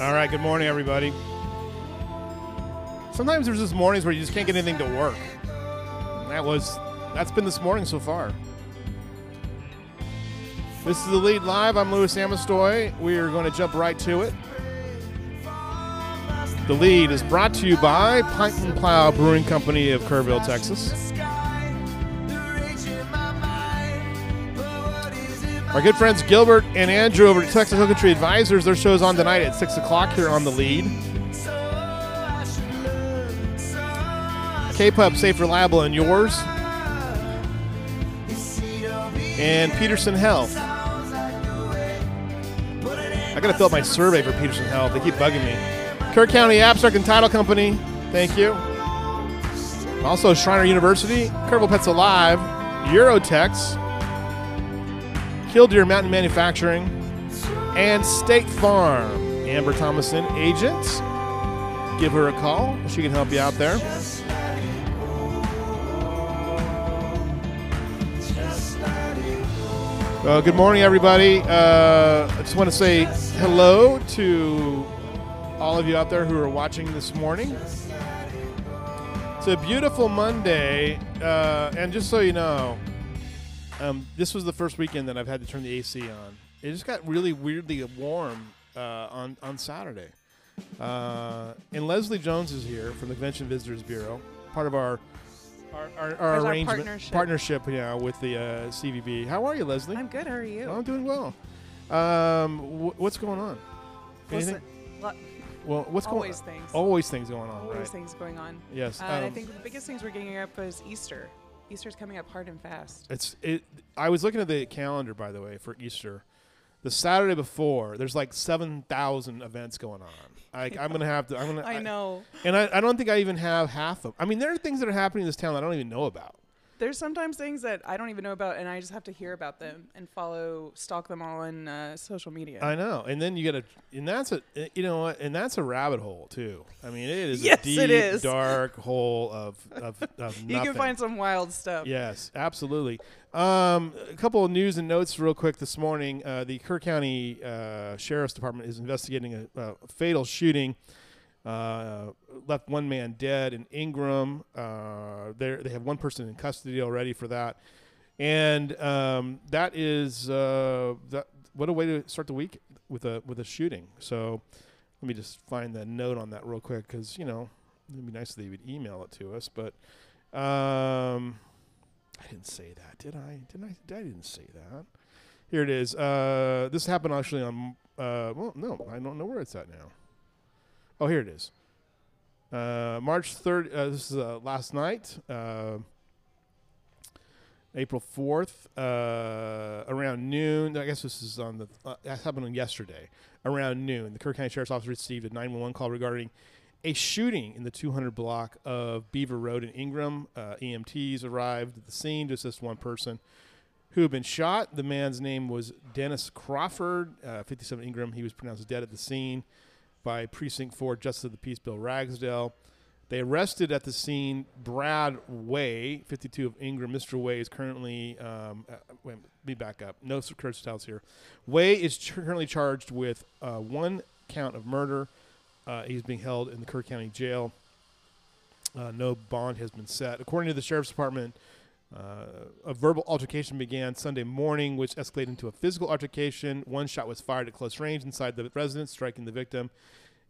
All right, good morning, everybody. Sometimes there's just mornings where you just can't get anything to work. That was that's been this morning so far. This is the lead live. I'm Louis Amestoy. We are going to jump right to it. The lead is brought to you by Pint and Plow Brewing Company of Kerrville, Texas. Our good friends Gilbert and Andrew over at Texas Hill Country Advisors. Their show's on tonight at 6 o'clock here on the lead. K-Pub, safe, reliable, and yours. And Peterson Health. I gotta fill out my survey for Peterson Health. They keep bugging me. Kerr County Abstract and Title Company. Thank you. Also Schreiner University, Kerrville Pets Alive, Eurotex, Killdeer Mountain Manufacturing, and State Farm. Amber Thomason, agent. Give her a call. She can help you out there. Uh, good morning, everybody. Uh, I just want to say hello to all of you out there who are watching this morning. It's a beautiful Monday, uh, and just so you know, um, this was the first weekend that I've had to turn the AC on. It just got really weirdly warm uh, on on Saturday. Uh, and Leslie Jones is here from the Convention Visitors Bureau, part of our our, our, our As our arrangement partnership. partnership, yeah, with the uh, CVB. How are you, Leslie? I'm good. How are you? I'm doing well. Um, wh- what's going on? Listen, lo- Well, what's always going? things. Always things going on, always right? things going on. Yes. Uh, and I um, think the biggest things we're getting up is Easter. Easter's coming up hard and fast. It's it. I was looking at the calendar, by the way, for Easter. The Saturday before, there's like seven thousand events going on. Like I'm gonna have to. I'm gonna. I know. And I, I don't think I even have half of. I mean, there are things that are happening in this town that I don't even know about. There's sometimes things that I don't even know about, and I just have to hear about them and follow, stalk them all on uh, social media. I know. And then you get a, and that's a, you know what, and that's a rabbit hole too. I mean, it is Yes, a deep, is. dark hole of of, of you can find some wild stuff. Yes, absolutely. Um, a couple of news and notes, real quick. This morning, uh, the Kerr County uh, Sheriff's Department is investigating a, a fatal shooting. Uh, left one man dead in Ingram. Uh, they have one person in custody already for that, and um, that is uh, that. What a way to start the week with a with a shooting. So let me just find the note on that real quick because you know it'd be nice if they would email it to us, but. Um, I didn't say that, did I? Didn't I? I didn't say that. Here it is. Uh, this happened actually on. Uh, well, no, I don't know where it's at now. Oh, here it is. Uh, March third. Uh, this is uh, last night. Uh, April fourth, uh, around noon. I guess this is on the. Uh, that happened on yesterday, around noon. The Kerr County Sheriff's Office received a nine one one call regarding a shooting in the 200 block of Beaver Road in Ingram. EMTs arrived at the scene to assist one person who had been shot. The man's name was Dennis Crawford, uh, 57 Ingram. He was pronounced dead at the scene by Precinct 4 Justice of the Peace Bill Ragsdale. They arrested at the scene Brad Way, 52 of Ingram. Mr. Way is currently, um, uh, wait, let me back up. No curse details here. Way is ch- currently charged with uh, one count of murder. Uh, he's being held in the Kerr County Jail. Uh, no bond has been set. According to the Sheriff's Department, uh, a verbal altercation began Sunday morning, which escalated into a physical altercation. One shot was fired at close range inside the residence, striking the victim.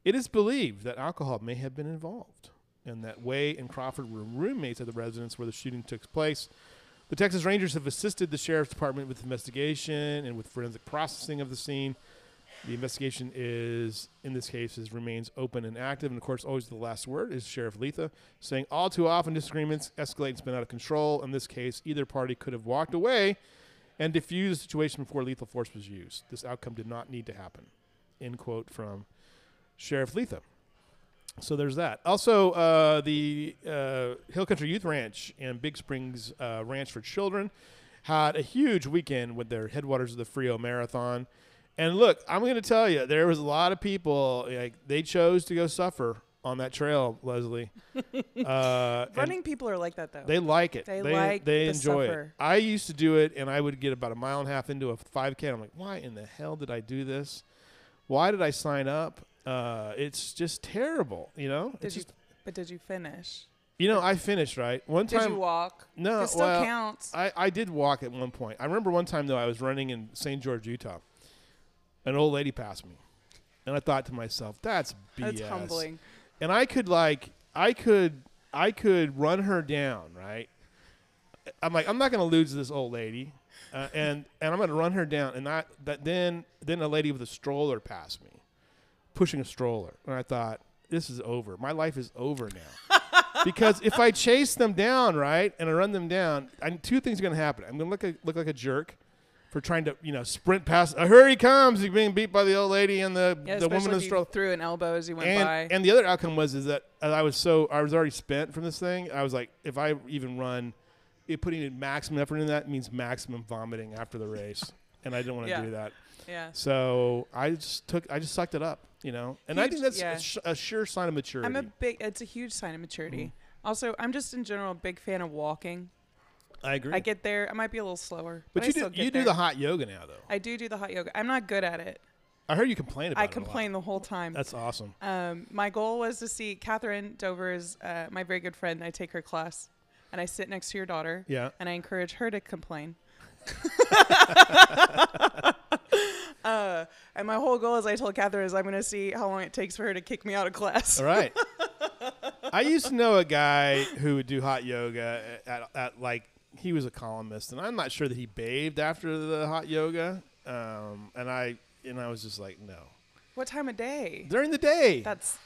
It is believed that alcohol may have been involved, and that Way and Crawford were roommates at the residence where the shooting took place. The Texas Rangers have assisted the Sheriff's Department with investigation and with forensic processing of the scene. The investigation is, in this case, is remains open and active. And of course, always the last word is Sheriff Leitha saying all too often disagreements escalate and spin out of control. In this case, either party could have walked away and diffused the situation before lethal force was used. This outcome did not need to happen. End quote from Sheriff Leitha. So there's that. Also, uh, the uh, Hill Country Youth Ranch and Big Springs uh, Ranch for Children had a huge weekend with their headwaters of the Frio Marathon. And look, I'm going to tell you, there was a lot of people like they chose to go suffer on that trail, Leslie. Uh, Running people are like that though. they like it. They they like they the enjoy suffer. it. I used to do it, and I would get about a mile and a half into a 5K. And I'm like, why in the hell did I do this? Why did I sign up? Uh, it's just terrible, you know. Did It's you? just, But did you finish? you know, I finished right one Did time. you walk? no, it still well, counts. I, I did walk at one point. I remember one time though I was running in St. George, Utah. An old lady passed me, and I thought to myself, "That's BS." That's humbling. And I could like, I could, I could run her down, right? I'm like, I'm not gonna lose this old lady, uh, and and I'm gonna run her down, and that that then then a lady with a stroller passed me, pushing a stroller, and I thought, this is over. My life is over now. because if I chase them down, right, and I run them down, I, two things are going to happen. I'm going to look a, look like a jerk for trying to, you know, sprint past. Uh, here he comes! He's being beat by the old lady and the Yeah, the woman in the stroller. threw an elbow as he went And, by. and the other outcome was is that uh, I was so I was already spent from this thing. I was like, if I even run, it putting in maximum effort in that means maximum vomiting after the race, and I didn't want to Yeah. do that. yeah. So I just took I just sucked it up, you know. And I think that's yeah. a, sh- a sure sign of maturity. I'm a big. It's a huge sign of maturity. Mm-hmm. Also, I'm just in general a big fan of walking. I agree. I get there. I might be a little slower, but but, you I do you do the hot yoga now though. I do do the hot yoga. I'm not good at it. I heard you complain about I it. lot. complain the whole time. That's awesome. Um, my goal was to see Catherine Dover is uh, my very good friend. I take her class, and I sit next to your daughter, Yeah. and I encourage her to complain. uh, and my whole goal, as I told Catherine, is I'm going to see how long it takes for her to kick me out of class. All right. I used to know a guy who would do hot yoga at, at like he was a columnist, and I'm not sure that he bathed after the hot yoga. Um, and I and I was just like, no, What time of day? during the day. That's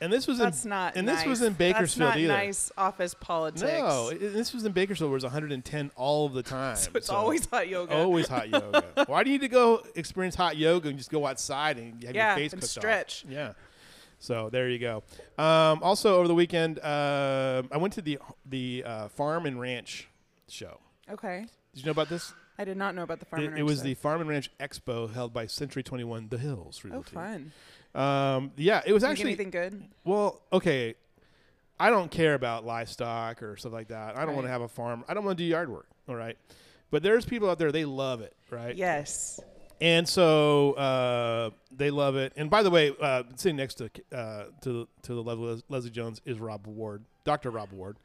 and this was that's in not. and nice. this was in Bakersfield That's not either. nice office politics. no, it, this was in Bakersfield, where it was 110 all of the time. so it's always hot yoga. always hot yoga. Why do you need to go experience hot yoga and just go outside and have Yeah, your face and cooked off? stretch. Yeah. So there you go. Um, also over the weekend, uh, I went to the the uh, farm and ranch show. Okay, Did you know about this? I did not know about the farm. It, and it was Ranch the. Farm and Ranch Expo held by Century 21 The Hills Oh, fun. Um, yeah, it was Did you get actually anything good? well. Okay, I don't care about livestock or stuff like that. I don't want to have a farm. I don't want to do yard work. All right, but there's people out there they love it. Right. Yes. And so uh, they love it. And by the way, uh, sitting next to uh, to to the Leslie, Leslie Jones is Rob Ward, Doctor Rob Ward.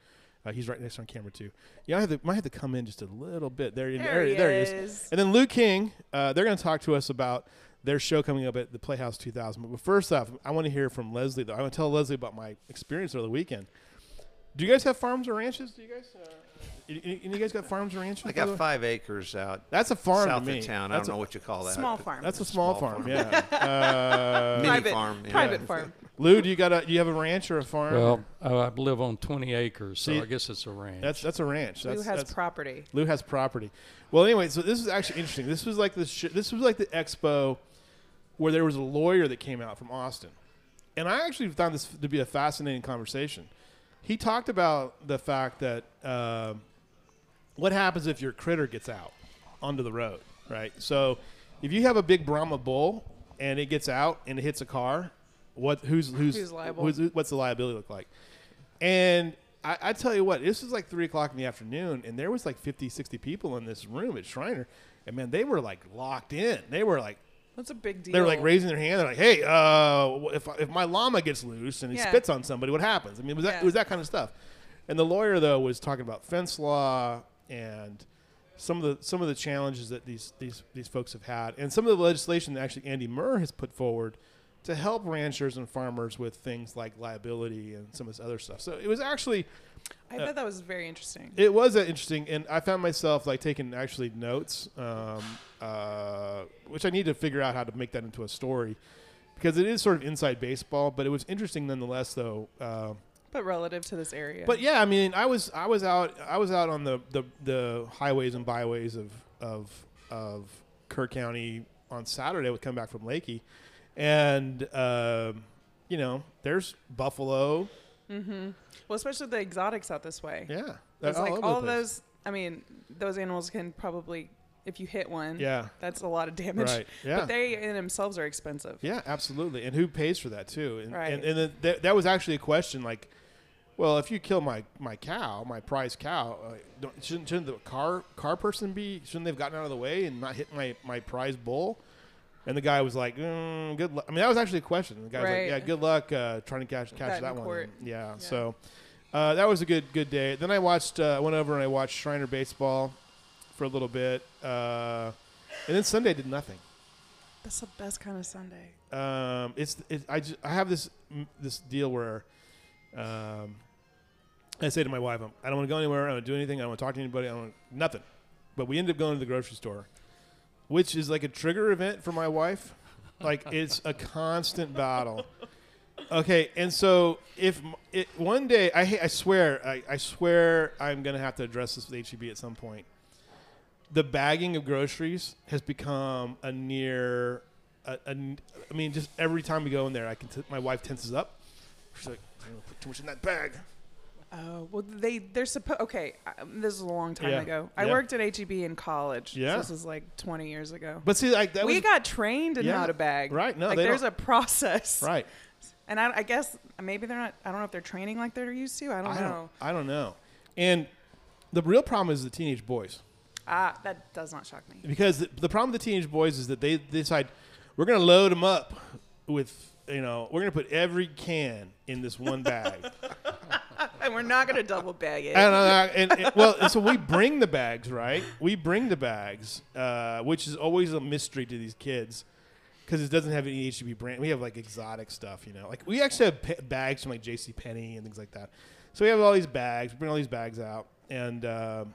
Uh, he's right next on camera too. Yeah, I have to, might have to come in just a little bit. There, there, he there he is. is. And then Lou King. Uh, they're going to talk to us about their show coming up at the Playhouse 2000. But first off, I want to hear from Leslie. Though I want to tell Leslie about my experience over the weekend. Do you guys have farms or ranches? Do you guys? Uh, any, any- any you guys got farms or ranches? I by the way? got five acres out That's a farm south to me. of town. I don't know what you call that. Small farm. That's a small, Small farm, farm. yeah. Uh, Mini private farm. yeah. Private farm. Lou, do you got a? Do you have a ranch or a farm? Well, uh, I live on 20 acres, so See, I guess it's a ranch. that's that's a ranch. That's, Who has that's- property? Lou has property. Well, anyway, so this is actually interesting. This was like the sh- this was like the expo where there was a lawyer that came out from Austin, and I actually found this to be a fascinating conversation. He talked about the fact that um what happens if your critter gets out onto the road, right? So, if you have a big Brahma bull and it gets out and it hits a car, what who's who's, Who's liable? who's- what's the liability look like? And I, I tell you what, this was like three o'clock in the afternoon, and there was like 50, 60 people in this room at Schreiner, and man, they were like locked in. They were like That's a big deal. they were like raising their hand. They're like, "Hey, uh, if if my llama gets loose and he Yeah. spits on somebody, what happens?" I mean, it was that Yeah. it was that kind of stuff. And the lawyer though was talking about fence law and some of the some of the challenges that these these these folks have had, and some of the legislation that actually Andy Murr has put forward to help ranchers and farmers with things like liability and some of this other stuff. So it was actually I thought that was very interesting. it was uh, interesting, and I found myself like taking actually notes, um, uh, which I need to figure out how to make that into a story because it is sort of inside baseball. But it was interesting nonetheless, though. Uh, But relative to this area. but yeah, I mean, I was I was out I was out on the the, the highways and byways of of of Kerr County on Saturday. I would come back from Leakey, and um, you know, there's buffalo. well, especially the exotics out this way. Yeah, It's all like all those. I mean, those animals can probably, if you hit one, Yeah, that's a lot of damage. right. Yeah, But they in themselves are expensive. Yeah, absolutely. And who pays for that too? And Right. and, and then that, that was actually a question like, well, if you kill my, my cow, my prize cow, uh, don't, shouldn't, shouldn't the car car person be? Shouldn't they've gotten out of the way and not hit my, my prize bull? And the guy was like, mm, "Good luck." I mean, that was actually a question. The guy was like, "Yeah, good luck uh, trying to catch catch That that, one." Yeah. Yeah. So uh, that was a good good day. Then I watched. Uh, went over and I watched Schreiner baseball for a little bit, uh, and then Sunday I did nothing. That's the best kind of Sunday. Um, it's it, I just I have this this deal where, um, I say to my wife, I'm, I don't want to go anywhere. I don't want to do anything. I don't want to talk to anybody. I don't want nothing. But we end up going to the grocery store, which is like a trigger event for my wife. Like it's a constant battle. Okay, and so if it, one day I I swear I, I swear I'm gonna have to address this with HEB at some point. The bagging of groceries has become a near, a, a I mean, just every time we go in there, I can t- my wife tenses up. She's like, "I don't put too much in that bag." Oh well, they they're supposed. Okay, um, this is a long time Yeah. ago. I Yeah. worked at HEB in college. Yeah. so this is like 20 years ago. But see, like that we was got trained in Yeah. how to bag. Right, no, like they there's don't- a process. right. And I, I guess maybe they're not. I don't know if they're training like they're used to. I don't I know. don't, I don't know. And the real problem is the teenage boys. Ah, that does not shock me. because the, the problem with the teenage boys is that they, they decide we're going to load them up with you know we're going to put every can in this one bag. And we're not gonna double bag it. and, uh, and, and- well and so we bring the bags right? We bring the bags uh, which is always a mystery to these kids because it doesn't have any HEB brand. We have like exotic stuff you know? Like we actually have bags from like JC Penney and things like that. So we have all these bags we bring all these bags out and um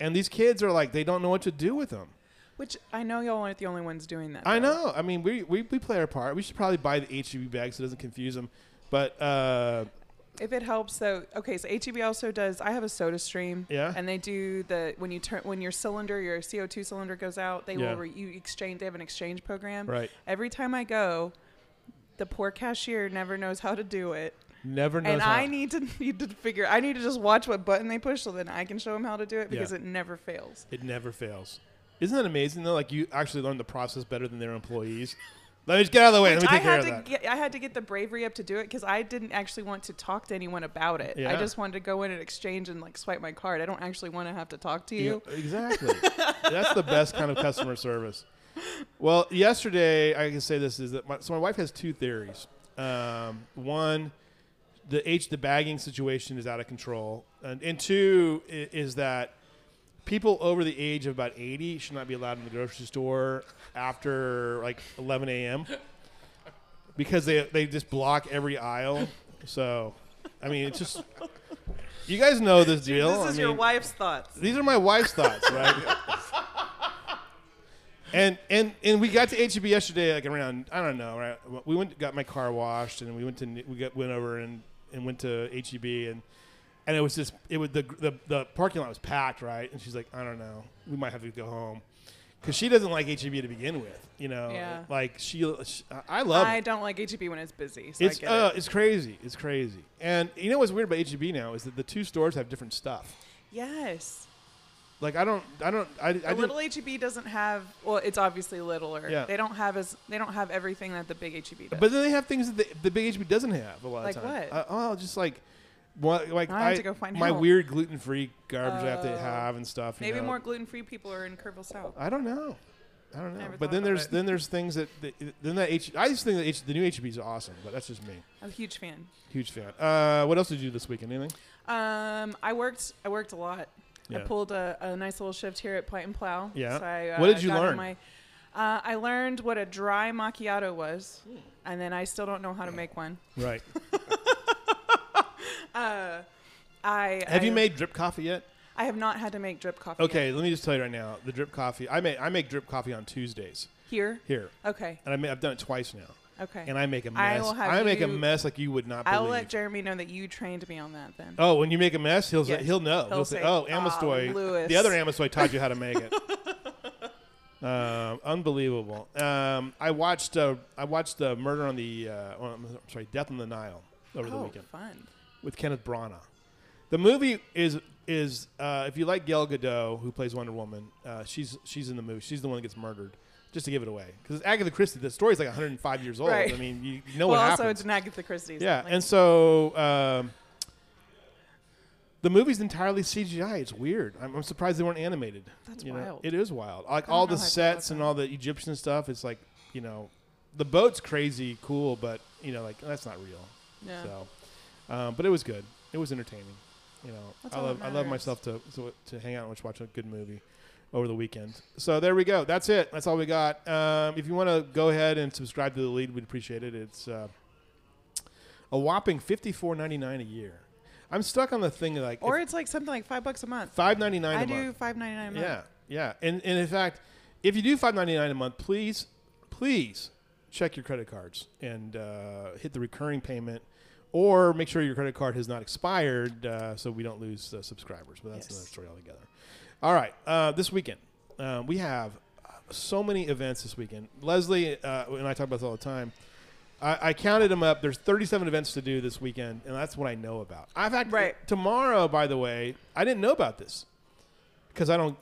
and these kids are like they don't know what to do with them Which I know y'all aren't the only ones doing that. I though. know. I mean, we, we, we play our part. We should probably buy the HEB bag so it doesn't confuse them. But uh, If it helps, though. Okay, so HEB also does. I have a Soda Stream. Yeah? And they do the when you turn when your cylinder, your CO two cylinder goes out, they Yeah. will re, you exchange. They have an exchange program. right, Every time I go, the poor cashier never knows how to do it, never knows. and how. I need to need to figure. I need to just watch what button they push, so then I can show them how to do it Yeah. because it never fails. It never fails. Isn't that amazing though? Like you actually learn the process better than their employees. Let me just get out of the way. Let me I take care had of to that. get. I had to get the bravery up to do it because I didn't actually want to talk to anyone about it. Yeah. I just wanted to go in and exchange and like swipe my card. I don't actually want to have to talk to You know, exactly. That's the best kind of customer service. Well, yesterday I can say this is that my, so my wife has two theories. Um, one, the H the bagging situation is out of control, and, and two is that people over the age of about eighty should not be allowed in the grocery store after like eleven a.m. because they they just block every aisle. So, I mean, it's just you guys know this deal. This I is your mean, wife's thoughts. these are my wife's thoughts, right? and and and we got to HEB yesterday, like around I don't know, right? We went got my car washed, and we went to we got went over and and went to HEB, and and it was just it was the the the parking lot was packed, right? And she's like, I don't know, we might have to go home. Because she doesn't like HEB to begin with, you know. Yeah. Like she, she I love I it. don't like HEB when it's busy. So It's I uh, it. it's crazy. It's crazy. And you know what's weird about HEB now is that the two stores have different stuff. Yes. Like I don't, I don't, I. didn't- little HEB doesn't have. Well, it's obviously littler. Yeah. They don't have as. They don't have everything that the big HEB does. But then they have things that the, the big HB doesn't have a lot Like of times. Like what? Uh, oh, just like, what, like I have to go find my weird gluten free garbage I have to Oh. have and stuff. you Maybe know. more gluten-free people are in Kerrville South. I don't know. I don't know. Never But then there's it. then there's things that, that then that H. I just think that H, the new HB is awesome, but that's just me. I'm a huge fan. Huge fan. Uh, what else did you do this weekend? Anything? Um, I worked. I worked a lot. I pulled a, a nice little shift here at Pint and Plow. Yeah. So I, uh, What did you learn? My, uh, I learned what a dry macchiato was, and then I still don't know how to make one. Right. Uh, I have you made drip coffee yet? I have not had to make drip coffee. yet. Okay, let me just tell you right now. The drip coffee. I make I make drip coffee on Tuesdays Here. here, Okay. and I I've done it twice now, Okay. and I make a mess. will have I make a mess like you would not believe. I'll let Jeremy know that you trained me on that then. Oh, when you make a mess, he'll say, he'll know. He'll, He'll say, "Oh, "Ah, Amestoy, Lewis." the other Amestoy taught you how to make it." um, unbelievable. Um, I watched. Uh, I watched the Murder on the. Uh, oh, I'm sorry, Death on the Nile over the oh, weekend fun. With Kenneth Branagh. The movie is is uh, if you like Gal Gadot, who plays Wonder Woman, uh, she's she's in the movie. She's the one that gets murdered. Just to give it away, because Agatha Christie, the story's like 105 years old. Right. I mean, you, you know well, what also happens. it's an Agatha Christie's. Yeah, like- and so um, the movie's entirely CGI. It's weird. I'm, I'm surprised they weren't animated. That's you know? wild. It is wild. Like all the know how I feel about sets and all the Egyptian stuff. It's like you know, the boat's crazy cool, but you know, like that's not real. Yeah. So, um, but it was good. It was entertaining. You know, That's I love I love myself to, to to hang out and watch, watch a good movie over the weekend. So there we go. That's it. That's all we got. Um, if you want to go ahead and subscribe to the lead, we'd appreciate it. It's uh, a whopping fifty four ninety nine a year. I'm stuck on the thing like Or it's like something like five bucks a month. five ninety nine I a month. I do five ninety nine a month. Yeah, yeah, and and in fact, if you do five ninety nine a month, please, please check your credit cards and uh, hit the recurring payment, or make sure your credit card has not expired, uh, so we don't lose uh, subscribers. But that's Yes. another story altogether. All right, uh, this weekend uh, we have so many events this weekend. Leslie uh, and I talk about this all the time. I, I counted them up. There's 37 events to do this weekend, and that's what I know about. I've had Right. tomorrow, by the way. I didn't know about this because I don't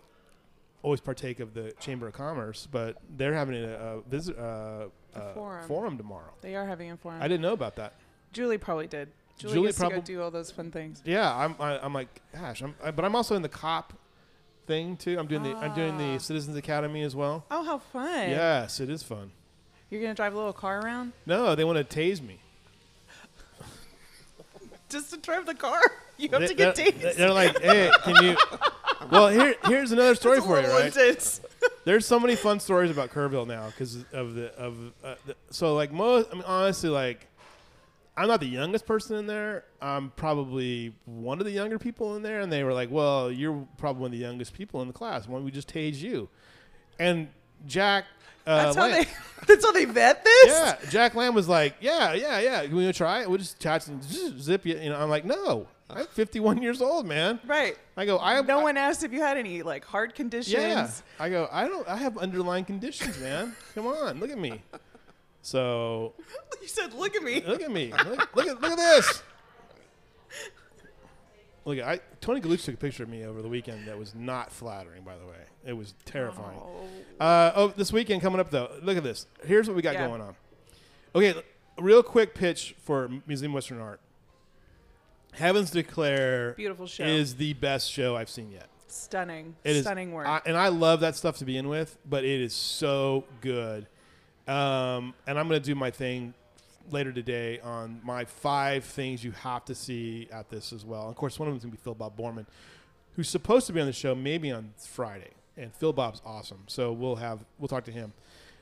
always partake of the Chamber of Commerce, but they're having a, a visit uh, A uh, forum. tomorrow. They are having a forum. I didn't know about that. Julie probably did. Julie, Julie gets to go do all those fun things. Yeah, I'm. I, I'm like, gosh, I'm. I, but I'm also in the cop thing too. I'm doing the. I'm doing Ah. the Citizens Academy as well. Oh, how fun! Yes, it is fun. You're gonna drive a little car around No, they want to tase me. just to drive the car. You have They- to get they're, tased. they're like, hey, can you? Well, here, here's another story for you, right? intense. There's so many fun stories about Kerrville now because of the of uh, the, so like most. I mean, honestly, like I'm not the youngest person in there. I'm probably one of the younger people in there, and they were like, "Well, you're probably one of the youngest people in the class. Why don't we just tase you?" And Jack, uh, That's how Lamb- they. That's how they vet this. yeah, Jack Lamb was like, "Yeah, yeah, yeah. Can we go try it? We'll just chat and zip you." You know, I'm like, "No, I'm 51 years old, man." Right. I go, "I have, No I- one asked if you had any like heart conditions. yeah. I go, I don't. I have underlying conditions, man. Come on, look at me. So You said, "Look at me." look at me. Look, look at look at this. Look, at I Tony Galucci took a picture of me over the weekend that was not flattering. By the way, it was terrifying. Oh. Uh, oh, this weekend coming up though. Look at this. Here's what we got Yeah. going on. Okay, real quick pitch for Museum of Western Art. Heavens Declare Beautiful show. is the best show I've seen yet. Stunning. It is Stunning work. I, and I love that stuff to begin with, but it is so good. Um, and I'm going to do my thing later today on my five things you have to see at this as well. Of course, one of them is going to be Phil Bob Borman, who's supposed to be on the show maybe on Friday. And Phil Bob's awesome, so we'll have we'll talk to him.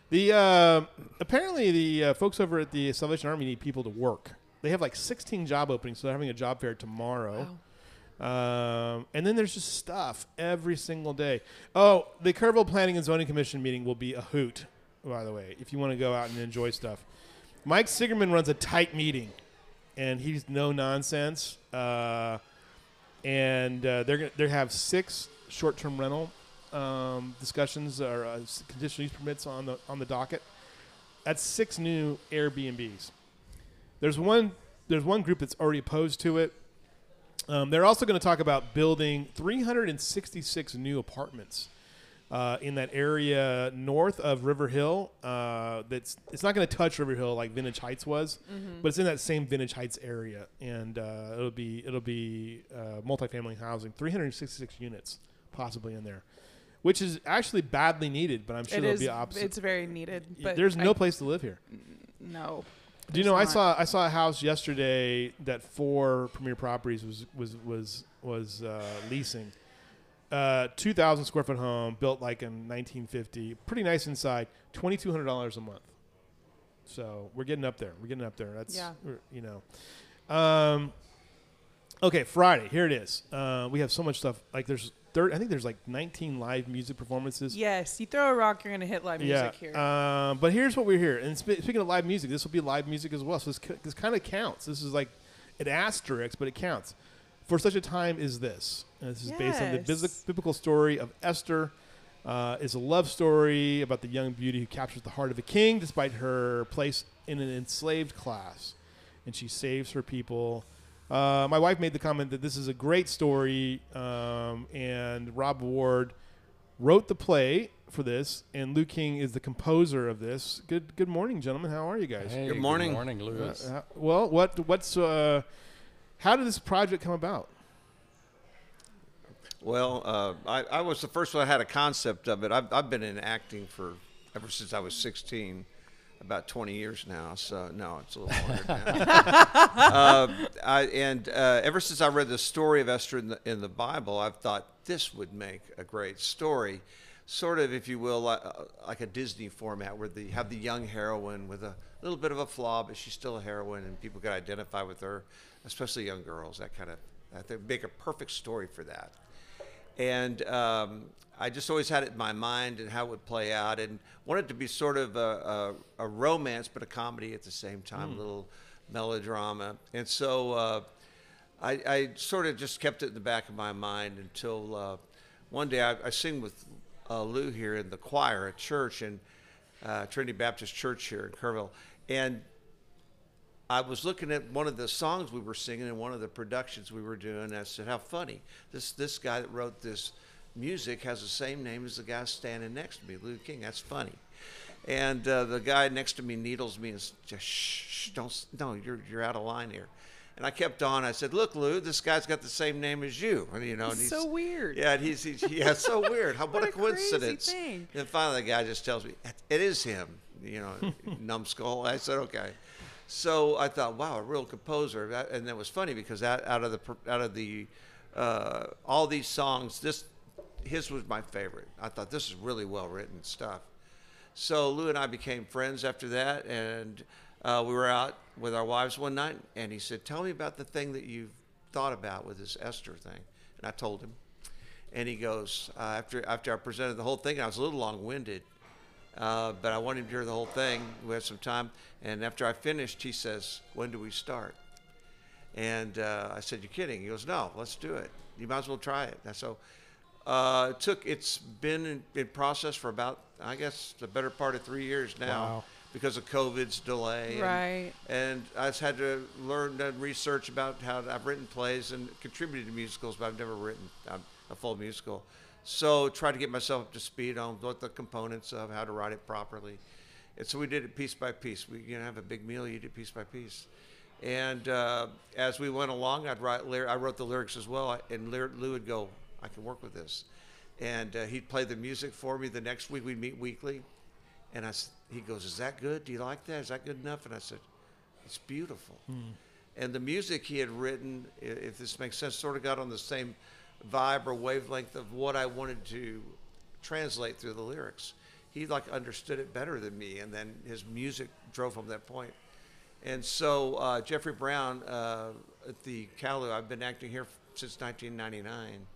The uh, apparently the uh, folks over at the Salvation Army need people to work. They have like 16 job openings, so they're having a job fair tomorrow. Wow. Um, and then there's just stuff every single day. Oh, the Kerrville Planning and Zoning Commission meeting will be a hoot, by the way, if you want to go out and enjoy stuff. Mike Sigerman runs a tight meeting, and he's no nonsense. Uh, and uh, they're gonna they have six short-term rental um, discussions or uh, conditional use permits on the on the docket. That's six new Airbnbs. There's one there's one group that's already opposed to it. Um, they're also going to talk about building 366 new apartments uh, in that area north of River Hill. Uh, that's it's not going to touch River Hill like Vintage Heights was, but it's in that same Vintage Heights area, and uh, it'll be it'll be uh, multifamily housing, 366 units possibly in there, which is actually badly needed. But I'm sure It is. be opposite. It's very needed. But There's no I- place to live here. No. Do you know I saw I saw a house yesterday that four Premier Properties was was was was uh, leasing. Uh, two thousand square foot home built like in 1950, pretty nice inside. Twenty two hundred dollars a month. So we're getting up there. We're getting up there. That's Yeah. you know. Um, okay, Friday. Here it is. Uh, we have so much stuff. Like there's third. I think there's like 19 live music performances. Yes, you throw a rock, you're gonna hit live music yeah. here. Um, but here's what we're here. And spe- speaking of live music, this will be live music as well. So this, c- this kind of counts. This is like an asterisk, but it counts. For such a time as this. And this is based on the Yes. biblical story of Esther. Uh, it's a love story about the young beauty who captures the heart of a king despite her place in an enslaved class. And she saves her people. Uh, my wife made the comment that this is a great story, um, and Rob Ward wrote the play for this, and Lou King is the composer of this. Good, good morning, gentlemen. How are you guys? Hey, Good morning. Good morning, Lewis. Uh, uh, well, what, what's, uh, how did this project come about? Well, uh, I, I was the first one that had a concept of it. I've, I've been in acting for ever since I was 16. about 20 years now. So no, it's a little longer now. uh, I, and uh, ever since I read the story of Esther in the, in the Bible, I've thought this would make a great story. Sort of, if you will, like, uh, like a Disney format where you have the young heroine with a little bit of a flaw, but she's still a heroine and people can identify with her, especially young girls. That kind of, I think, make a perfect story for that. And um, I just always had it in my mind and how it would play out, and wanted to be sort of a, a, a romance, but a comedy at the same time, a little melodrama. And so uh, I, I sort of just kept it in the back of my mind until uh, one day I, I sing with uh, Lou here in the choir at church and uh, Trinity Baptist Church here in Kerrville, and I was looking at one of the songs we were singing in one of the productions we were doing. And I said, "How funny! This this guy that wrote this music has the same name as the guy standing next to me, Lou King. That's funny." And uh, the guy next to me needles me and s- just shh, don't no, you're you're out of line here. And I kept on. I said, "Look, Lou, this guy's got the same name as you." And, you know, and he's so weird. Yeah, and he's, he's yeah, so weird. How what, What a coincidence. And finally, the guy just tells me it is him. You know, numbskull. I said, "Okay." So I thought, wow, a real composer. And that was funny because that, out of the out of the uh, all these songs, this his was my favorite. I thought this is really well written stuff. So Lou and I became friends after that, and uh, we were out with our wives one night, and he said, "Tell me about the thing that you've thought about with this Esther thing." And I told him, and he goes, uh, after after I presented the whole thing, I was a little long-winded, uh, but I wanted him to hear the whole thing. We had some time, and after I finished, he says, "When do we start?" And uh, I said, "You're kidding?" He goes, "No, let's do it. You might as well try it." And so uh, it took. It's been in, in process for about, I guess, the better part of three years now Wow. because of COVID's delay. and- Right. And, I've had to learn and research about how I've written plays and contributed to musicals, but I've never written um, a full musical. So try to get myself up to speed on what the components of how to write it properly. And so we did it piece by piece. We you know have a big meal, you do it piece by piece. And uh, as we went along, I'd write. I wrote the lyrics as well, and Lou would go, "I can work with this," and uh, he'd play the music for me. The next week we'd meet weekly, and I, he goes, "Is that good? Do you like that? Is that good enough?" And I said, "It's beautiful." And the music he had written, if this makes sense, sort of got on the same vibe or wavelength of what I wanted to translate through the lyrics. He like understood it better than me, and then his music drove home that point. And so uh, Jeffrey Brown uh, at the Cailloux, I've been acting here since 1999.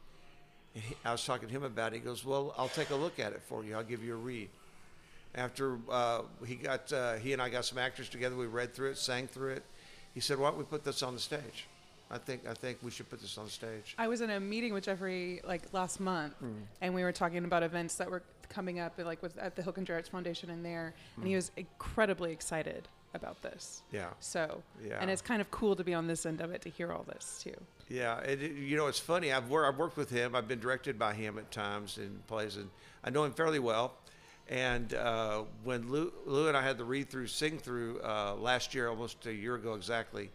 And he, I was talking to him about it. He goes, "Well, I'll take a look at it for you. I'll give you a read." After uh, he got, uh, he and I got some actors together. We read through it, sang through it. He said, "Why don't we put this on the stage? I think, I think we should put this on stage." I was in a meeting with Jeffrey like last month, Hmm. and we were talking about events that were coming up, like with at the Hill Country Arts Foundation and there, and Hmm. he was incredibly excited about this. Yeah. So, Yeah. and it's kind of cool to be on this end of it to hear all this too. Yeah, it, it- you know, it's funny. I've, wor- I've worked with him. I've been directed by him at times in plays, and I know him fairly well. And uh, when Lou, Lou and I had the read through, sing through uh, last year, almost a year ago exactly,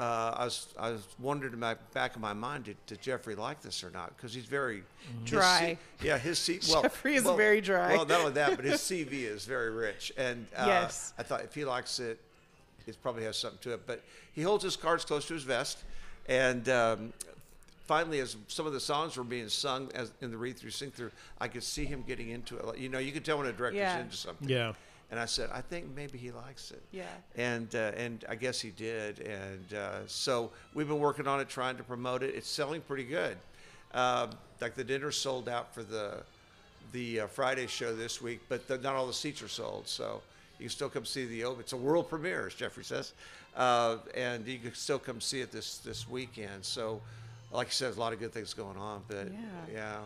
uh, I was I was wondering in my back of my mind, did, did Jeffrey like this or not? Because he's very his Dry. C- yeah, his C- well, Jeffrey is well- very dry. Well, not only that, but his CV is very rich, and uh, Yes. I thought if he likes it, it probably has something to it. But he holds his cards close to his vest, and um, finally, as some of the songs were being sung as in the read through, sing through, I could see him getting into it. Like, You know, you can tell when a director's Yeah. into something. Yeah. And I said, I think maybe he likes it. Yeah. And uh, and I guess he did. And uh, so we've been working on it, trying to promote it. It's selling pretty good. Um, like the dinner sold out for the the uh, Friday show this week, but the, not all the seats are sold. So you can still come see the open. It's a world premiere, as Jeffrey says, uh, and you can still come see it this this weekend. So, like I said, there's a lot of good things going on. But Yeah. yeah.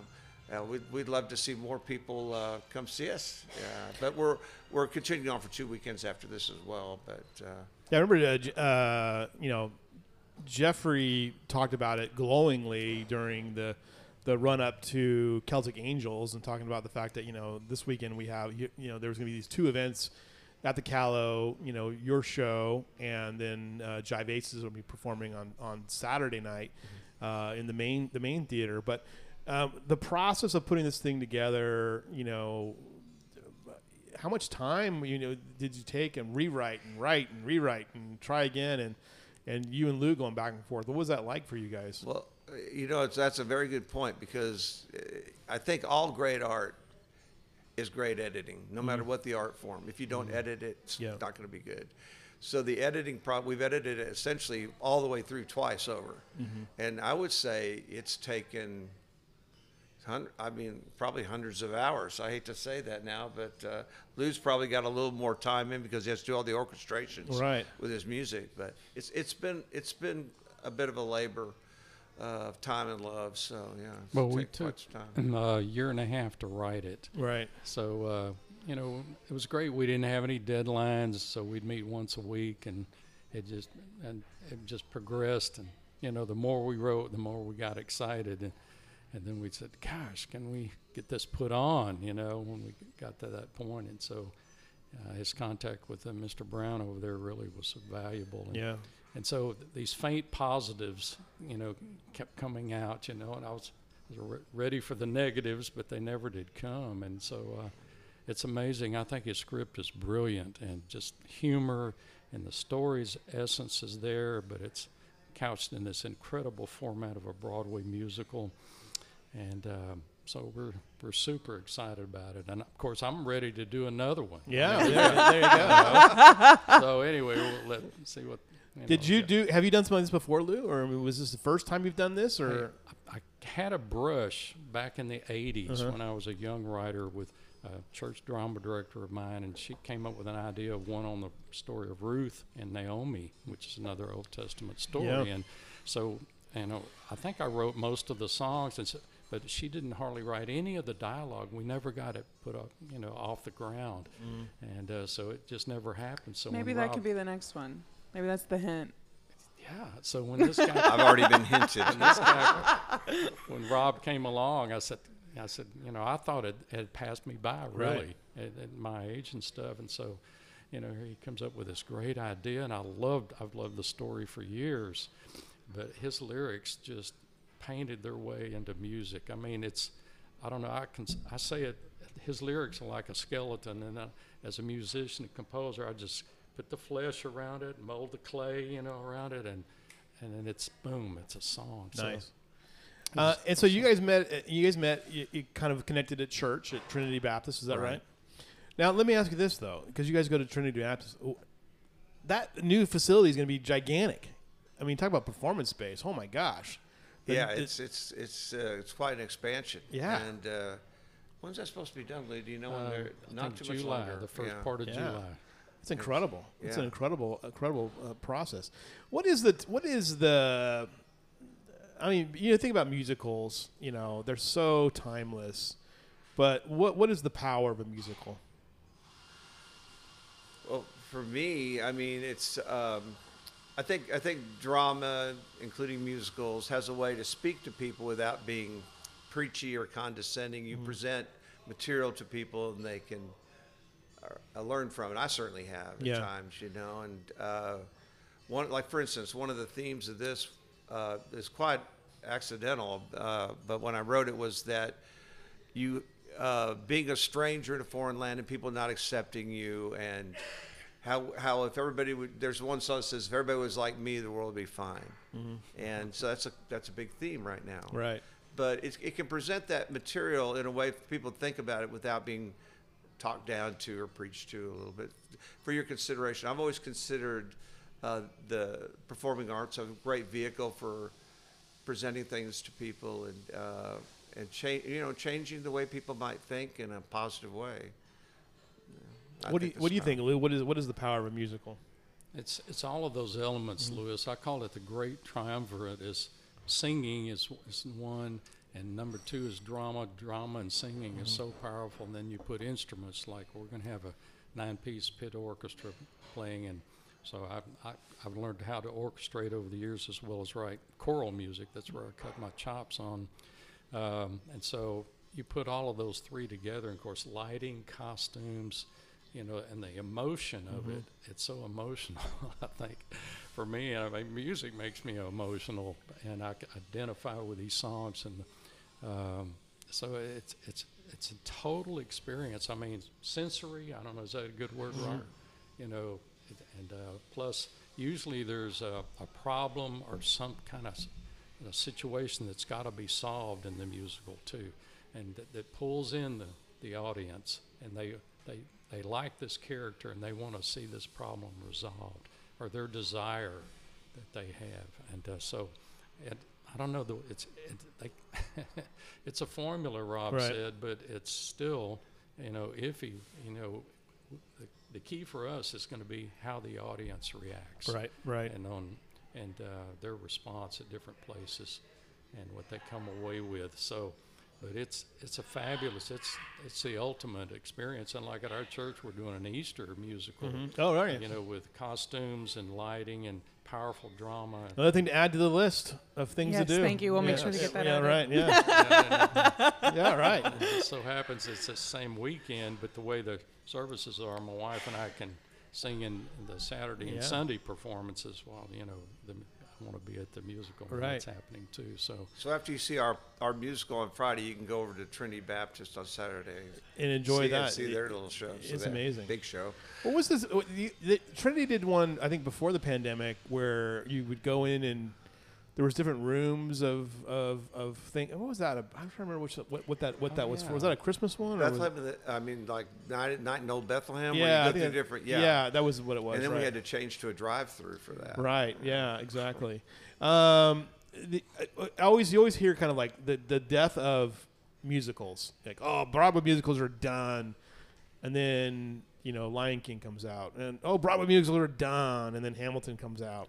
Uh, we'd, we'd love to see more people uh, come see us. Yeah, but we're we're continuing on for two weekends after this as well. But uh, Yeah, I remember, uh, uh, you know, Jeffrey talked about it glowingly during the the run up to Celtic Angels and talking about the fact that you know this weekend we have you, you know there's going to be these two events at the Cailloux, you know, your show, and then uh, Jive Aces will be performing on on Saturday night uh, in the main the main theater. But um, the process of putting this thing together, you know, how much time you know did you take and rewrite and write and rewrite and try again and and you and Lou going back and forth? What was that like for you guys? Well, you know, it's, that's a very good point because uh, I think all great art is great editing, no mm-hmm. matter what the art form. If you don't mm-hmm. edit it, it's Yeah. not going to be good. So the editing problem, we've edited it essentially all the way through twice over, mm-hmm. and I would say it's taken. Hun- I mean, probably hundreds of hours. I hate to say that now, but uh, Lou's probably got a little more time in because he has to do all the orchestrations Right. with his music. But it's it's been it's been a bit of a labor uh, of time and love. So yeah, it's Well, we taken took quite some time. a year and a half to write it. Right. So, uh, you know, it was great. We didn't have any deadlines, so we'd meet once a week, and it just and it just progressed. And you know, the more we wrote, the more we got excited, and and then we said, "Gosh, can we get this put on?" You know, when we got to that point. and so. Uh, his contact with uh, Mr. Brown over there really was valuable. And, Yeah. and so th- these faint positives, you know, kept coming out, you know, and I was, was re- ready for the negatives, but they never did come. And so uh, it's amazing. I think his script is brilliant and just humor and the story's essence is there, but it's couched in this incredible format of a Broadway musical. And um, so we're we're super excited about it. And of course, I'm ready to do another one. Yeah. there, there you go. so anyway, we'll let see what. You Did know, you get- do? Have you done something like this before, Lou, or was this the first time you've done this? Or I, I had a brush back in the 80s Uh-huh. when I was a young writer with a church drama director of mine, and she came up with an idea of one on the story of Ruth and Naomi, which is another Old Testament story. Yeah. And so, you know, I think I wrote most of the songs, and so, but she didn't hardly write any of the dialogue. We never got it put up, you know, off the ground, and uh, so it just never happened. So Maybe that Rob, could be the next one. Maybe that's the hint. yeah. So when this guy I've already been hinted. this guy, when Rob came along, I said, I said, you know, I thought it had passed me by Right. really at, at my age and stuff, and so, you know, he comes up with this great idea, and I loved, I've loved the story for years, but his lyrics just painted their way into music. I mean, it's, I don't know, I can, I say it, his lyrics are like a skeleton, and uh, as a musician and composer, I just put the flesh around it, mold the clay, you know, around it, and and then it's boom, it's a song. nice. So, Uh, and so you guys met. You guys met. You, you kind of connected at church at Trinity Baptist. Is that right? Right. Now let me ask you this though, because you guys go to Trinity Baptist. That new facility is going to be gigantic. I mean, talk about performance space. Oh my gosh. The- yeah, the- it's it's it's uh, it's quite an expansion. Yeah. And uh, when's that supposed to be done, Lee? Do you know when uh, they're I not think too much July, longer? the first yeah. part of Yeah. July. It's incredible. It's an yeah. incredible, incredible uh, process. What is the? What is the? I mean, you know, think about musicals. You know, they're so timeless. But what what is the power of a musical? Well, for me, I mean, it's. Um, I think I think drama, including musicals, has a way to speak to people without being preachy or condescending. You present material to people, and they can uh, learn from it. I certainly have at Yeah. times, you know. And uh, one, like for instance, one of the themes of this uh, is quite accidental, uh, but when I wrote it was that you uh, being a stranger in a foreign land and people not accepting you and how how if everybody would there's one song that says if everybody was like me the world would be fine. And so that's a that's a big theme right now. Right. but it, it can present that material in a way for people to think about it without being talked down to or preached to a little bit. For your consideration i've always considered uh, the performing arts a great vehicle for presenting things to people and uh, and cha- you know changing the way people might think in a positive way I what do you think What do you think, Lou? What is What is the power of a musical? It's it's all of those elements, Mm-hmm. Lewis. I call it the great triumvirate. Is singing is, is one, and number two is drama. Drama and singing is Mm-hmm. so powerful. And then you put instruments like we're going to have a nine-piece pit orchestra playing, and so I've, I, I've learned how to orchestrate over the years as well as write choral music. That's where I cut my chops on. Um, and so you put all of those three together, and of course, lighting, costumes, you know, and the emotion of it. It's so emotional, I think. For me, I mean, music makes me emotional, and I identify with these songs, and um, so it's it's it's a total experience. I mean, sensory. I don't know is that a good word, Mm-hmm. Robert? You know, and uh, plus usually there's a, a problem or some kind of you know, situation that's got to be solved in the musical too, and that, that pulls in the, the audience, and they they they like this character and they want to see this problem resolved or their desire that they have, and uh, so it, I don't know the it's it, they, it's a formula Rob Right. said, but it's still you know iffy. You know, the, the key for us is going to be how the audience reacts, Right, right. and on and uh, their response at different places, and what they come away with. So, but it's it's a fabulous. It's it's the ultimate experience. And like at our church, we're doing an Easter musical. Mhm. Oh, are you? You know, with costumes and lighting and powerful drama. Another thing to add to the list of things Yes, to do. thank you. We'll make sure to get that Yeah, added. right. Yeah. yeah, right. And it so happens it's the same weekend, but the way the services are, my wife and I can sing in the Saturday Yeah. and Sunday performances while you know the, I want to be at the musical when Right. it's happening too. So So after you see our, our musical on Friday, you can go over to Trinity Baptist on Saturday. And enjoy see, that. And see their little show. So it's they have a amazing. Big show. What was this? the, the, Trinity did one, I think, before the pandemic, where you would go in and there was different rooms of of of thing. What was that? I'm trying to remember which what, what that what Oh, that was for. Was that a Christmas one? or was- Bethlehem, the- I mean, like night, night in Old Bethlehem, yeah, where you go think that- different, yeah. that was what it was. and then right. we had to change to a drive-through for that. Right. Yeah. Exactly. Um, the, I, I always you always hear kind of like the the death of musicals. Like, oh, Broadway musicals are done, and then you know Lion King comes out, and oh, Broadway musicals are done, and then Hamilton comes out.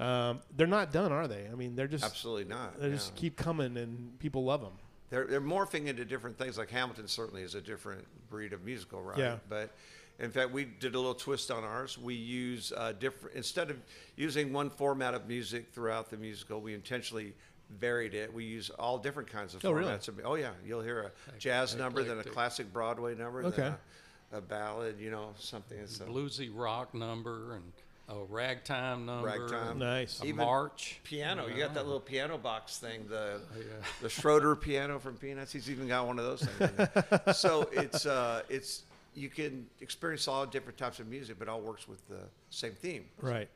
Um, they're not done, are they? I mean, they're just Absolutely not. they yeah. just keep coming, and people love them. They're, they're morphing into different things. Like Hamilton certainly is a different breed of musical, right? Yeah. But in fact, we did a little twist on ours. We use uh, different instead of using one format of music throughout the musical, we intentionally varied it. We use all different kinds of Oh, really? formats. of- Oh yeah, you'll hear a jazz number, then a eclectic. classic Broadway number, Okay. then a, a ballad. You know, something. So bluesy rock number and a ragtime number, Ragtime. Nice. a Even march. piano. You got that little piano box thing, the Yeah. the Schroeder piano from Peanuts. He's even got one of those things. In there. so it's uh, it's you can experience all different types of music, but all works with the same theme. Right.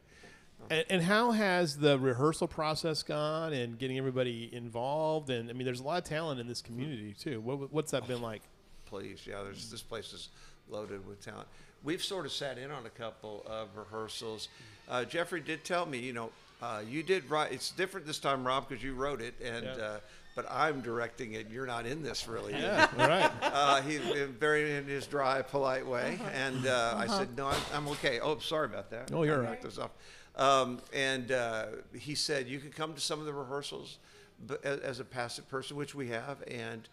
And, and how has the rehearsal process gone and getting everybody involved? And I mean, there's a lot of talent in this community too. What, what's that been like? Please, yeah. There's this place is loaded with talent. We've sort of sat in on a couple of rehearsals. Uh, Jeffrey did tell me, you know, uh, you did write. It's different this time, Rob, because you wrote it, and Yeah. uh, but I'm directing it. You're not in this really. Yeah. All right. uh, he's very in his dry, polite way. And uh, I said, no, I'm, I'm okay. Oh, sorry about that. Oh, you're I all right. those off. Um, and uh, he said, you can come to some of the rehearsals but as, as a passive person, which we have. And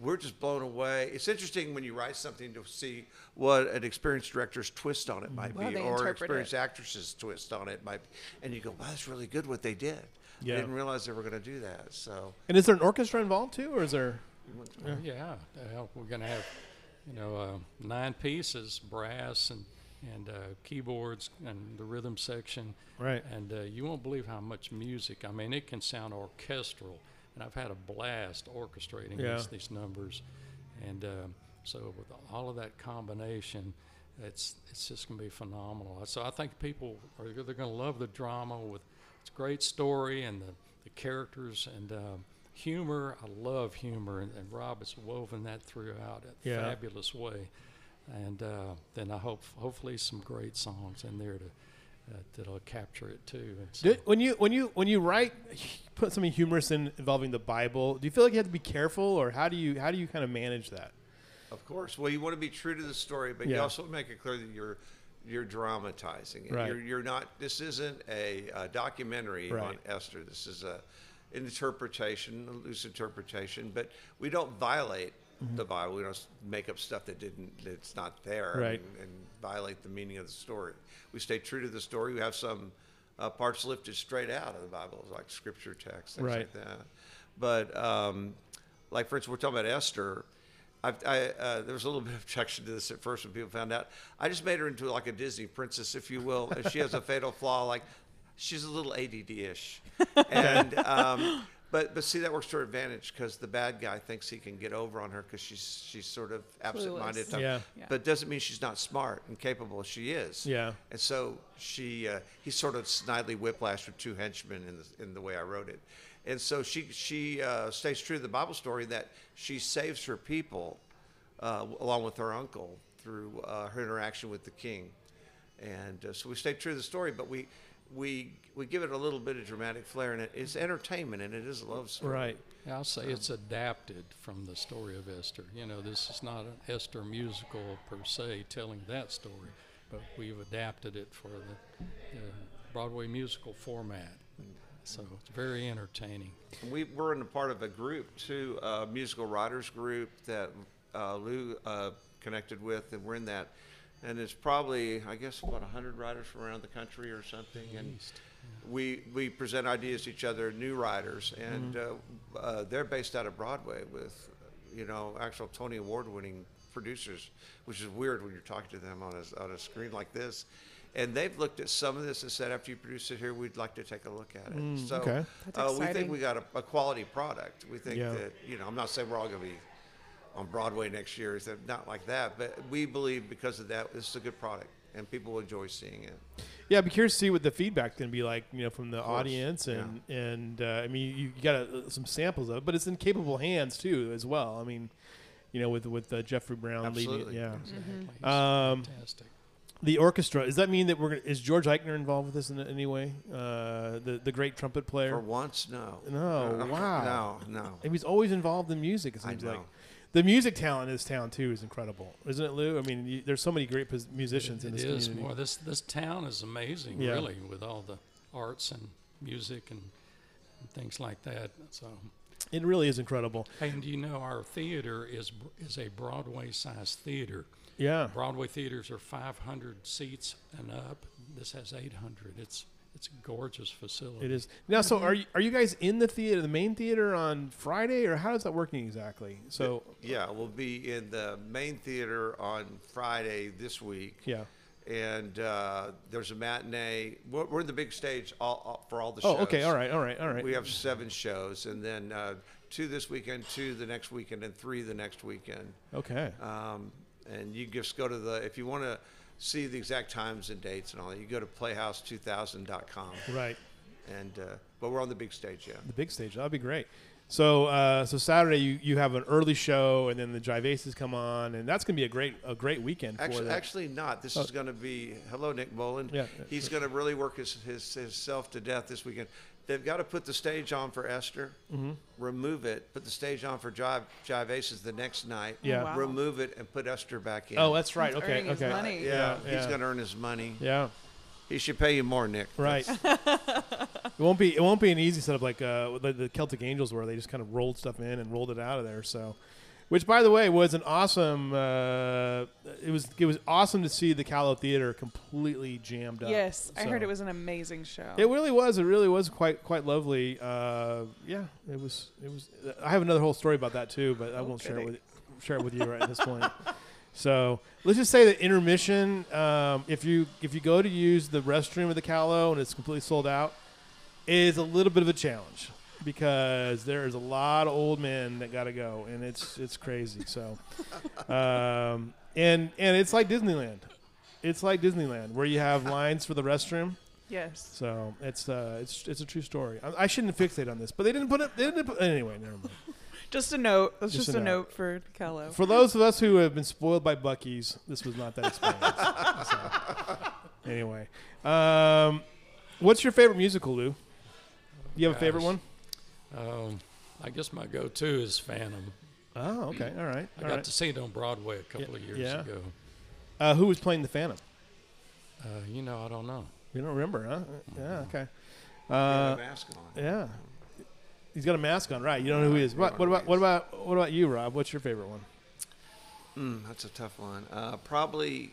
we're just blown away. It's interesting when you write something to see what an experienced director's twist on it might Well, be, or interpret experienced it. actress's twist on it might be. And you go, wow, that's really good what they did. Yeah. I didn't realize they were going to do that. So And is there an orchestra involved too, or is there? Yeah, uh, we're going to have, you know, uh, nine pieces, brass and and uh, keyboards and the rhythm section. Right. And uh, you won't believe how much music. I mean, it can sound orchestral, and I've had a blast orchestrating Yeah. these, these numbers. And um, so with all of that combination, it's it's just going to be phenomenal. So I think people are they're going to love the drama with its great story and the, the characters and um, humor. I love humor, and, and Rob has woven that throughout a Yeah. fabulous way. And uh, then I hope hopefully some great songs in there to uh, that'll capture it too. So- Did, when you when you when you write, put something humorous in involving the Bible. Do you feel like you have to be careful, or how do you how do you kind of manage that? Of course. Well, you want to be true to the story, but Yeah. you also make it clear that you're you're dramatizing it. Right. You're, you're not. This isn't a, a documentary on Esther. This is a an interpretation, a loose interpretation. But we don't violate the Bible. We don't make up stuff that didn't that's not there Right. and, and violate the meaning of the story. We stay true to the story. We have some uh, parts lifted straight out of the Bible, like scripture text, things Right. like that. But um, like for instance, we're talking about Esther. I've, I, uh, there was a little bit of objection to this at first when people found out. I just made her into like a Disney princess, if you will. and she has a fatal flaw, like she's a little ADD-ish, and um, but But but see that works to her advantage because the bad guy thinks he can get over on her because she's she's sort of absent-minded. Clueless. Yeah. Yeah. But it doesn't mean she's not smart and capable. She is. Yeah. And so she uh, he's sort of snidely whiplashed with two henchmen in the in the way I wrote it. And so she she uh, stays true to the Bible story that she saves her people uh, along with her uncle through uh, her interaction with the king. And uh, so we stay true to the story, but we we we give it a little bit of dramatic flair, and it is entertainment, and it is a love story. Right. I'll say it's adapted from the story of Esther. You know, this is not an Esther musical per se telling that story, but we've adapted it for the, the Broadway musical format. So it's very entertaining. We we're in a part of a group too, a musical writers group that uh, Lew uh, connected with, and we're in that. And it's probably, I guess, about hundred writers from around the country or something. And Least. we we present ideas to each other, new writers, and uh, uh, they're based out of Broadway with, you know, actual Tony Award-winning producers, which is weird when you're talking to them on a on a screen like this. And they've looked at some of this and said, after you produce it here, we'd like to take a look at it. so okay. Uh, we think we got a, a quality product. We think Yeah. that you know, I'm not saying we're all going to be on Broadway next year. It's not like that, but we believe because of that, this is a good product, and people will enjoy seeing it. Yeah, I'd be curious to see what the feedback's going to be like, you know, from the audience, and and uh, I mean, you, you got uh, some samples of it, but it's in capable hands too, as well. I mean, you know, with with uh, Jeffrey Brown leading, it, yeah. Exactly. It's Um, fantastic. The orchestra. Does that mean that we're gonna, is George Eichner involved with this in any way? Uh, the the great trumpet player. For once, no. No, Uh, wow. No, no. And he's always involved in music. It I seems like know. The music talent in this town too is incredible, isn't it, Lew? I mean, you, there's so many great pos- musicians in It this is community. more. This this town is amazing, Yeah. really, with all the arts and music and, and things like that. So, It really is incredible. and you know, our theater is is a Broadway-sized theater. Yeah. Broadway theaters are 500 seats and up. This has 800. It's it's a gorgeous facility. It is now. So, are you are you guys in the theater, the main theater, on Friday, or how is that working exactly? So, Yeah, we'll be in the main theater on Friday this week. yeah. And uh, there's a matinee. We're, we're in the big stage all, all, for all the shows. Oh, okay. All right. All right. All right. We have seven shows, and then uh, two this weekend, two the next weekend, and three the next weekend. Okay. Um, and you just go to the if you want to see the exact times and dates and all that, you go to playhouse2000.com. Right. And uh, but we're on the big stage, yeah. The big stage. That'd be great. So, uh, so Saturday you, you have an early show, and then the Jive Aces come on, and that's gonna be a great a great weekend for Actually, actually not. This Oh. is going to be hello, Nick Boland. Yeah. He's going to really work his, his himself to death this weekend. They've got to put the stage on for Esther, Mm-hmm. remove it, put the stage on for Jive, Jive Aces the next night, Yeah. Wow. remove it, and put Esther back in. oh, that's right. He's Okay. earning his Okay. money. yeah, Yeah, he's going to earn his money. Yeah. He should pay you more, Nick. Right. it won't be it won't be an easy setup like uh, the, the Celtic Angels were. They just kind of rolled stuff in and rolled it out of there. So, which by the way was an awesome. Uh, it was it was awesome to see the Cailloux Theater completely jammed up. Yes, I heard it was an amazing show. It really was. It really was quite quite lovely. Uh, yeah, it was. It was. I have another whole story about that too, but I won't share it with share it with you right at this point. So let's just say that intermission. Um, if you if you go to use the restroom of the Cailloux and it's completely sold out, is a little bit of a challenge because there is a lot of old men that got to go, and it's it's crazy. So, um, and and it's like Disneyland. It's like Disneyland where you have lines for the restroom. yes. So it's uh, it's it's a true story. I, I shouldn't fixate on this, but they didn't put it. They didn't put, anyway. Never mind. Just a note. That's Just just, a a note. note, for Cailloux. For those of us who have been spoiled by Buc-ee's, this was not that experience. So, anyway, um, what's your favorite musical, Lew? Do You have a favorite one? Um, I guess my go-to is Phantom. Oh, okay. All right. I All got right. to see it on Broadway a couple Yeah, of years yeah. ago. Uh, who was playing the Phantom? Uh, you know, I don't know. You don't remember, huh? Yeah. Okay. He had a Uh, mask on. yeah. He's got a mask on, right? You don't know who he is. What, what about what about what about you, Rob? What's your favorite one? Mm, that's a tough one. Uh, probably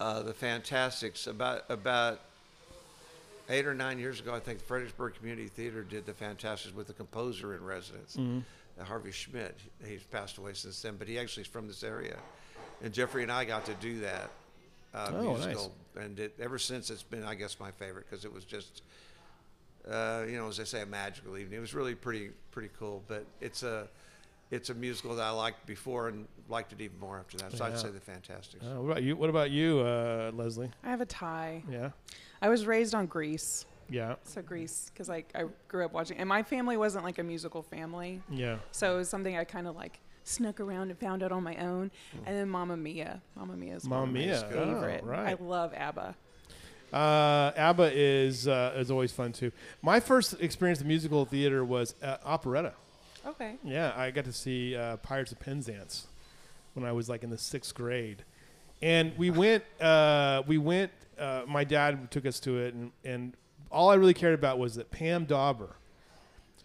uh, the Fantasticks. About about eight or nine years ago, I think Fredericksburg Community Theater did the Fantasticks with the composer in residence, Mm-hmm. uh, Harvey Schmidt. He's passed away since then, but he actually is from this area. And Jeffrey and I got to do that uh, Oh, nice. musical, and it, ever since it's been, I guess, my favorite because it was just uh, you know, as I say, a magical evening. It was really pretty pretty cool. But it's a it's a musical that I liked before and liked it even more after that. So Yeah. I'd say the Fantasticks. Uh, what about you? What about you, uh, Leslie? I have a tie. Yeah, I was raised on Grease. yeah, So Grease, because like I grew up watching, and my family wasn't like a musical family, yeah. so it was something I kind of like snuck around and found out on my own. And then Mamma Mia, Mamma Mia is Mamma one of my Mia, oh, favorite. right. I love ABBA. Uh, ABBA is uh, is always fun too. My first experience in musical theater was uh, operetta. Okay. Yeah, I got to see uh, Pirates of Penzance when I was like in the sixth grade, and we went. Uh, we went. Uh, my dad took us to it, and, and all I really cared about was that Pam Dawber,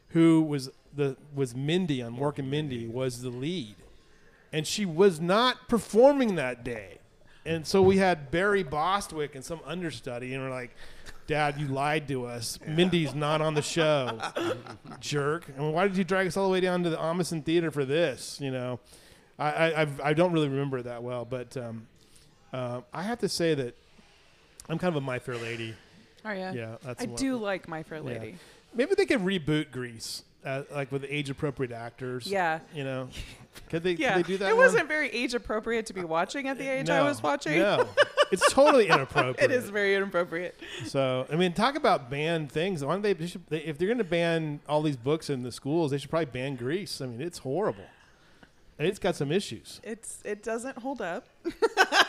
who was the was Mindy on Mork and Mindy, was the lead, and she was not performing that day, and so we had Barry Bostwick and some understudy, and we're like. Dad, you lied to us. Mindy's not on the show jerk. I mean, why did you drag us all the way down to the Ahmanson Theater for this? You know, I I, I've, I don't really remember it that well, but um, uh, I have to say that I'm kind of a My Fair Lady. Oh yeah. Yeah, that's I one- do like My Fair Yeah. Lady. Maybe they could reboot Grease, uh, like with age appropriate actors. Yeah. you know, could they? Yeah. could they do that? it one? wasn't very age appropriate to be watching at the age I was watching. No, it's totally inappropriate. It is very inappropriate. So I mean, talk about banned things. Why don't they, they, should, they if they're going to ban all these books in the schools, they should probably ban Grease. I mean, it's horrible. And It's got some issues. It's it doesn't hold up,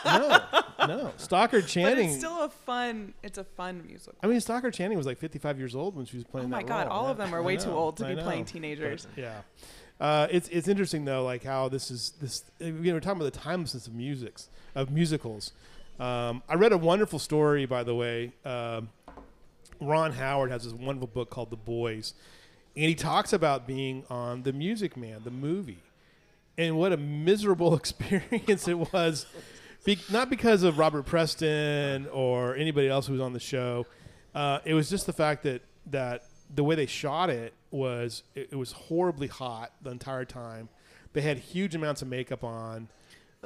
No, no. But Channing. it's still a fun. It's a fun musical. I mean, Stockard Channing was like 55 years old when she was playing. Oh my god, role. all Yeah. of them are way too old to I be playing teenagers. But, yeah, uh, it's it's interesting though, like how this is this. You know, we're talking about the timelessness of musics of musicals. Um, I read a wonderful story, by the way. Um, Ron Howard has this wonderful book called The Boys, and he talks about being on The Music Man, the movie, and what a miserable experience it was. Be, not because of Robert Preston or anybody else who was on the show. Uh, it was just the fact that that the way they shot it was it, it was horribly hot the entire time. They had huge amounts of makeup on,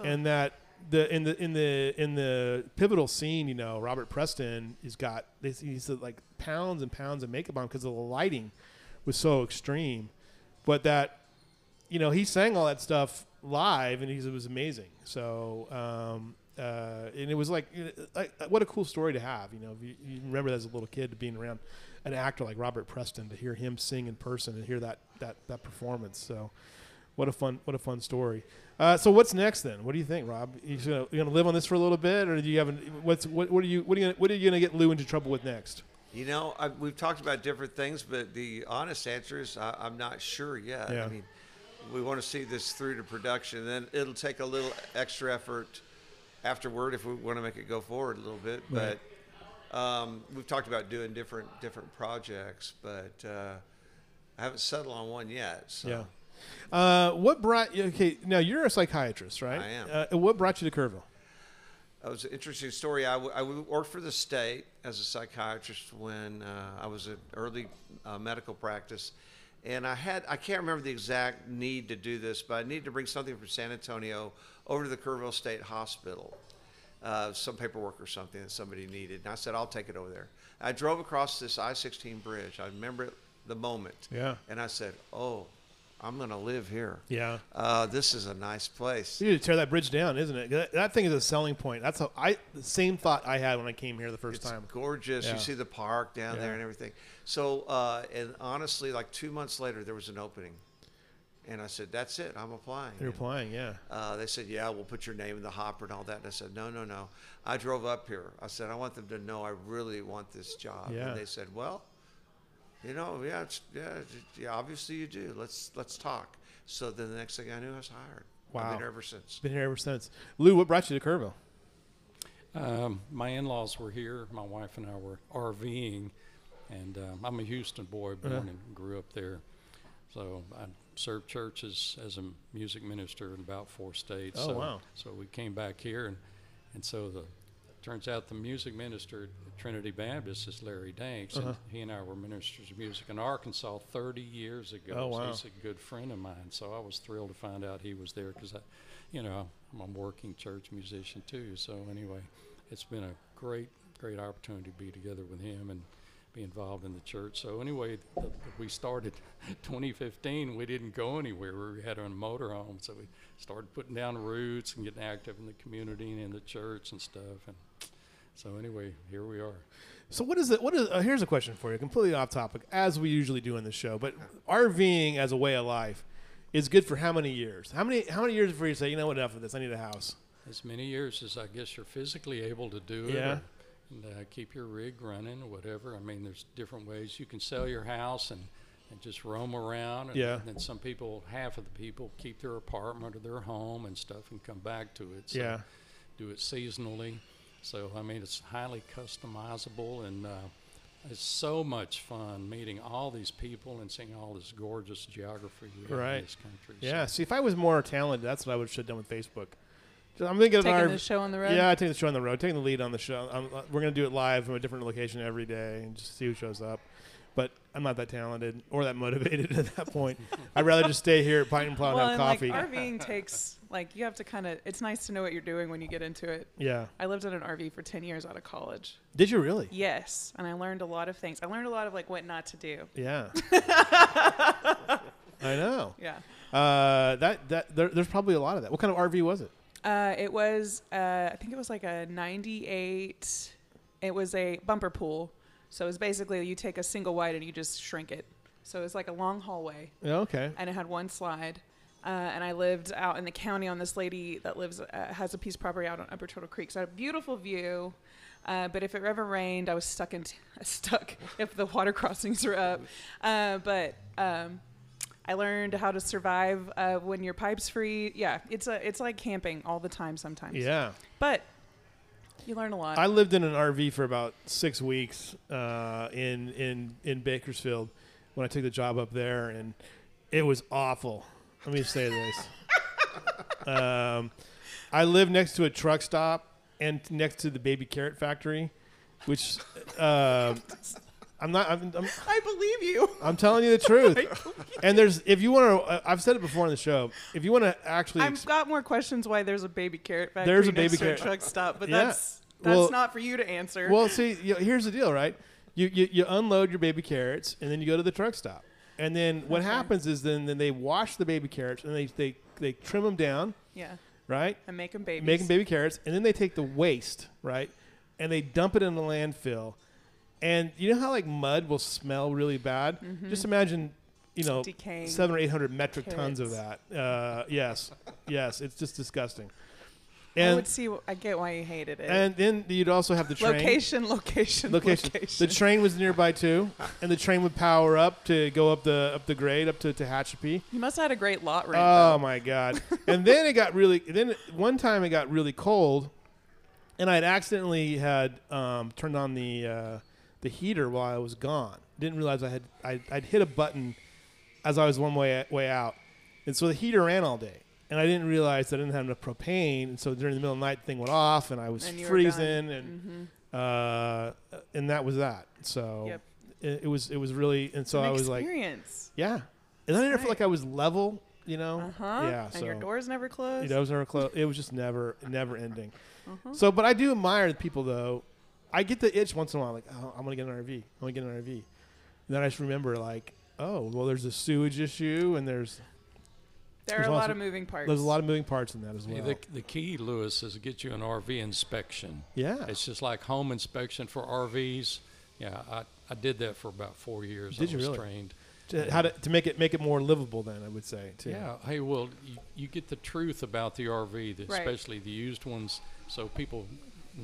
and that the in the in the in the pivotal scene, you know, Robert Preston has got this, he's got, like pounds and pounds of makeup on because the lighting was so extreme, but that you know he sang all that stuff live and it was amazing. So um, uh, and it was like, know, like what a cool story to have. You know, if you, you remember as a little kid being around an actor like Robert Preston to hear him sing in person and hear that that that performance. So what a fun what a fun story. Uh, so what's next then? What do you think, Rob? You gonna, you gonna live on this for a little bit, or do you have? An, what's what? What are you? What are you? Gonna, what are you gonna get Lew into trouble with next? You know, I, we've talked about different things, but the honest answer is I, I'm not sure yet. Yeah. I mean, we want to see this through to production. Then it'll take a little extra effort afterward if we want to make it go forward a little bit. Right. Um, we've talked about doing different different projects, but uh, I haven't settled on one yet. So. Yeah. Uh, what brought? Okay, now you're a psychiatrist, right? I am. Uh, what brought you to Kerrville? That was an interesting story. I, w- I worked for the state as a psychiatrist when uh, I was in early uh, medical practice. And I had, I can't remember the exact need to do this, but I needed to bring something from San Antonio over to the Kerrville State Hospital, uh, some paperwork or something that somebody needed. And I said, I'll take it over there. I drove across this I 16 bridge. I remember it, the moment. Yeah. And I said, Oh, I'm going to live here. Yeah. Uh, this is a nice place. You need to tear that bridge down, isn't it? That, that thing is a selling point. That's how I the same thought I had when I came here the first it's time. gorgeous. Yeah. You see the park down Yeah. there and everything. So, uh, and honestly, like two months later, there was an opening, and I said, "That's it. I'm applying." You're And, applying, yeah. Uh, they said, "Yeah, we'll put your name in the hopper and all that." And I said, "No, no, no. I drove up here. I said I want them to know I really want this job." Yeah. And they said, "Well, you know, yeah, it's, yeah, yeah. Obviously, you do. Let's let's talk." So then the next thing I knew, I was hired. I've Wow. been here ever since. Been here ever since. Lew, what brought you to Kerrville? Um, my in-laws were here. My wife and I were RVing, and um, I'm a Houston boy, born Uh-huh. and grew up there. So I served churches as a music minister in about four states. Oh, so, wow. So we came back here, and and so the turns out the music minister at Trinity Baptist is Larry Danks, Uh-huh. and he and I were ministers of music in Arkansas 30 years ago. Oh, So wow. he's a good friend of mine. So I was thrilled to find out he was there because I, you know, I'm a working church musician too. So anyway, it's been a great, great opportunity to be together with him and be involved in the church. So anyway, th- we started 2015. We didn't go anywhere. We had a motorhome, so we started putting down roots and getting active in the community and in the church and stuff. And so anyway, here we are. So what is it? What is? Uh, here's a question for you, completely off topic, as we usually do in the show. But RVing as a way of life is good for how many years? How many? How many years before you say, you know what, enough of this? I need a house. As many years as I guess you're physically able to do it. Yeah. or- and uh, keep your rig running or whatever. I mean, there's different ways you can sell your house and, and just roam around. And, Yeah. and then some people, half of the people, keep their apartment or their home and stuff and come back to it. So Yeah. Do it seasonally. So I mean, it's highly customizable and uh, it's so much fun meeting all these people and seeing all this gorgeous geography Right. in this country. Yeah. So See, if I was more talented, that's what I would have done with Facebook. I'm thinking of Taking our, the show on the road. Yeah, taking the show on the road, taking the lead on the show. i we're gonna do it live from a different location every day and just see who shows up. But I'm not that talented or that motivated at that point. I'd rather just stay here at Pint and Plow Well, and have like coffee. RVing takes like you have to kind of. It's nice to know what you're doing when you get into it. yeah. I lived in an RV for 10 years out of college. Did you really? Yes, and I learned a lot of things. I learned a lot of like what not to do. Yeah. I know. Yeah. Uh, that that there, there's probably a lot of that. What kind of RV was it? Uh, it was, uh, I think it was like a 98. It was a bumper pool. So it was basically you take a single wide and you just shrink it. So it was like a long hallway Yeah, okay. and it had one slide. Uh, and I lived out in the county on this lady that lives, uh, has a piece of property out on Upper Turtle Creek. So I had a beautiful view. Uh, but if it ever rained, I was stuck in, t- stuck if the water crossings were up. Uh, but um, I learned how to survive uh, when your pipes free. Yeah, it's a it's like camping all the time sometimes. Yeah. But you learn a lot. I lived in an RV for about six weeks uh, in in in Bakersfield when I took the job up there, and it was awful. Let me say this. um, I lived next to a truck stop and next to the baby carrot factory, which uh, I'm not. I'm, I'm, I believe you. I'm telling you the truth. and there's if you want to, uh, I've said it before on the show. If you want to actually, I've got more questions why there's a baby carrot factory There's a baby carrot- truck stop, but Yeah. that's that's Well- not for you to answer. Well, see, you know, here's the deal, right? You, you you unload your baby carrots, and then you go to the truck stop, and then what Okay. happens is then then they wash the baby carrots, and they they they trim them down, yeah, right? and making babies. Making baby carrots, and then they take the waste, right, and they dump it in the landfill, and you know how like mud will smell really bad. Just imagine, you know, Decaying seven or eight hundred metric tons of that. Uh, yes, yes, it's just disgusting. I And would see. I get why you hated it. and then you'd also have the train. location, location, location. location. The train was nearby too, and the train would power up to go up the up the grade up to Tehachapi. you must have had a great lot rent. Oh though. my god! and then it got really. Then one time it got really cold, and I had accidentally had um, turned on the uh, the heater while I was gone. Didn't realize I had I, I'd hit a button as I was one way way out, and so the heater ran all day. And I didn't realize I didn't have enough propane, and so during the middle of the night, the thing went off, and I was And freezing, and uh, and that was that. So Yep. it, it was it was really, and so An I was like, experience. yeah. And then I didn't feel like I was level, you know. Uh huh. Yeah. and so your doors never closed. you know, it was never closed. It was just never never ending. Uh-huh. So, but I do admire the people though. I get the itch once in a while, like, oh, I'm gonna get an RV. I'm gonna get an RV. And then I just remember, like, oh, well, there's a sewage issue, and there's there are there's a lot of moving parts. there's a lot of moving parts in that as well. the, the key, Lewis, is to get you an RV inspection. yeah. It's just like home inspection for RVs. Yeah, I, I did that for about four years. Did I you was really? trained. To, how to, to make it make it more livable, then I would say too. Yeah. Hey, well, you, you get the truth about the RV, the, Right. especially the used ones, so people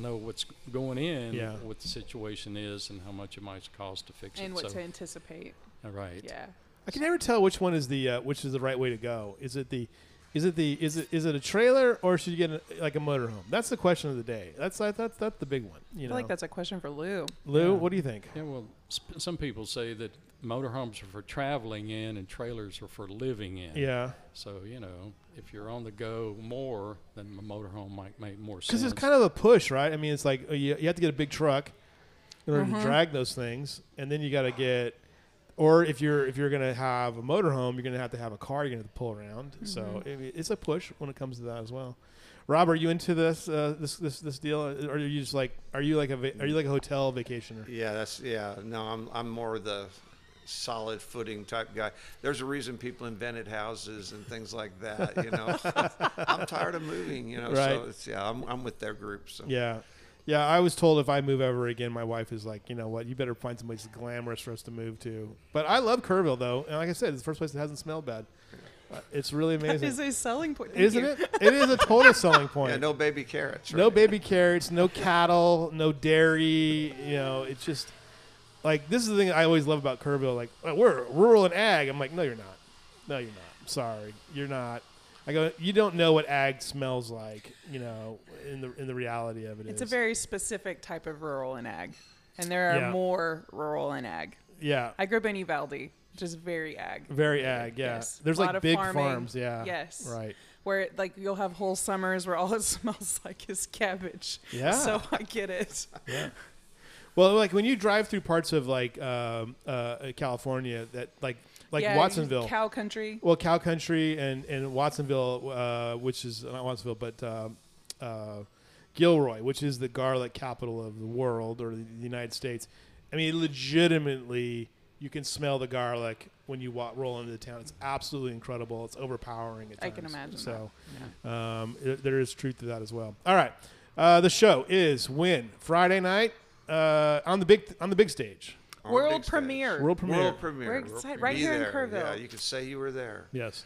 know what's going in, Yeah. what the situation is, and how much it might cost to fix and it. what so, to anticipate. all right. Yeah. I can never tell which one is the uh, which is the right way to go. Is it the is it the is it is it a trailer or should you get a, like a motorhome? That's the question of the day. That's that's that's, that's the big one. You I feel know, like that's a question for Lew. Lew, Yeah. what do you think? Yeah, well, sp- some people say that motorhomes are for traveling in and trailers are for living in. Yeah, So, you know, if you're on the go more, then a motorhome might make more sense. because it's kind of a push, right? I mean, it's like uh, you, you have to get a big truck in order Mhm. to drag those things, and then you got to get. Or if you're if you're gonna have a motorhome, you're gonna have to have a car. You're gonna have to pull around. So Mhm. it, it's a push when it comes to that as well. Rob, are you into this uh, this this this deal, or are you just like are you like a va- are you like a hotel vacationer? Yeah, that's yeah. No, I'm I'm more the solid footing type guy. There's a reason people invented houses and things like that. You know, I'm tired of moving. You know, Right. so it's yeah. I'm I'm with their group. So Yeah. Yeah, I was told if I move ever again, my wife is like, you know what, you better find someplace glamorous for us to move to. But I love Kerrville, though, and like I said, it's the first place that hasn't smelled bad. Uh, it's really amazing, is a selling point. Thank isn't you. it? It is a total selling point. yeah, no baby carrots. no baby carrots, no cattle, no dairy. You know, it's just like this is the thing I always love about Kerrville. Like "Oh, we're rural and ag. I'm like, no, you're not. No, you're not. Sorry, you're not. I go, you don't know what ag smells like. You know, in the in the reality of it It's a very specific type of rural and ag, and there are Yeah. more rural and ag. yeah, I grew up in Uvalde, which is very ag, very ag. Yeah, Yes. there's like big farming. farms. Yeah, Yes. right. where like you'll have whole summers where all it smells like is cabbage. Yeah. So I get it. Yeah. Well, like when you drive through parts of like um, uh, California, that like like yeah, Watsonville. cow country. Well, Cow Country and, and Watsonville, uh, which is not Watsonville, but um, uh, Gilroy, which is the garlic capital of the world or the United States. I mean, legitimately, you can smell the garlic when you walk, roll into the town. It's absolutely incredible. It's overpowering at I times. can imagine So Yeah. um, it- there is truth to that as well. All right, uh, the show is when Friday night uh, on the big on the big stage, On World premiere. world premiere. World premiere. We're excited- premiere. right Be here in there. Kerrville. Yeah, you could say you were there. Yes.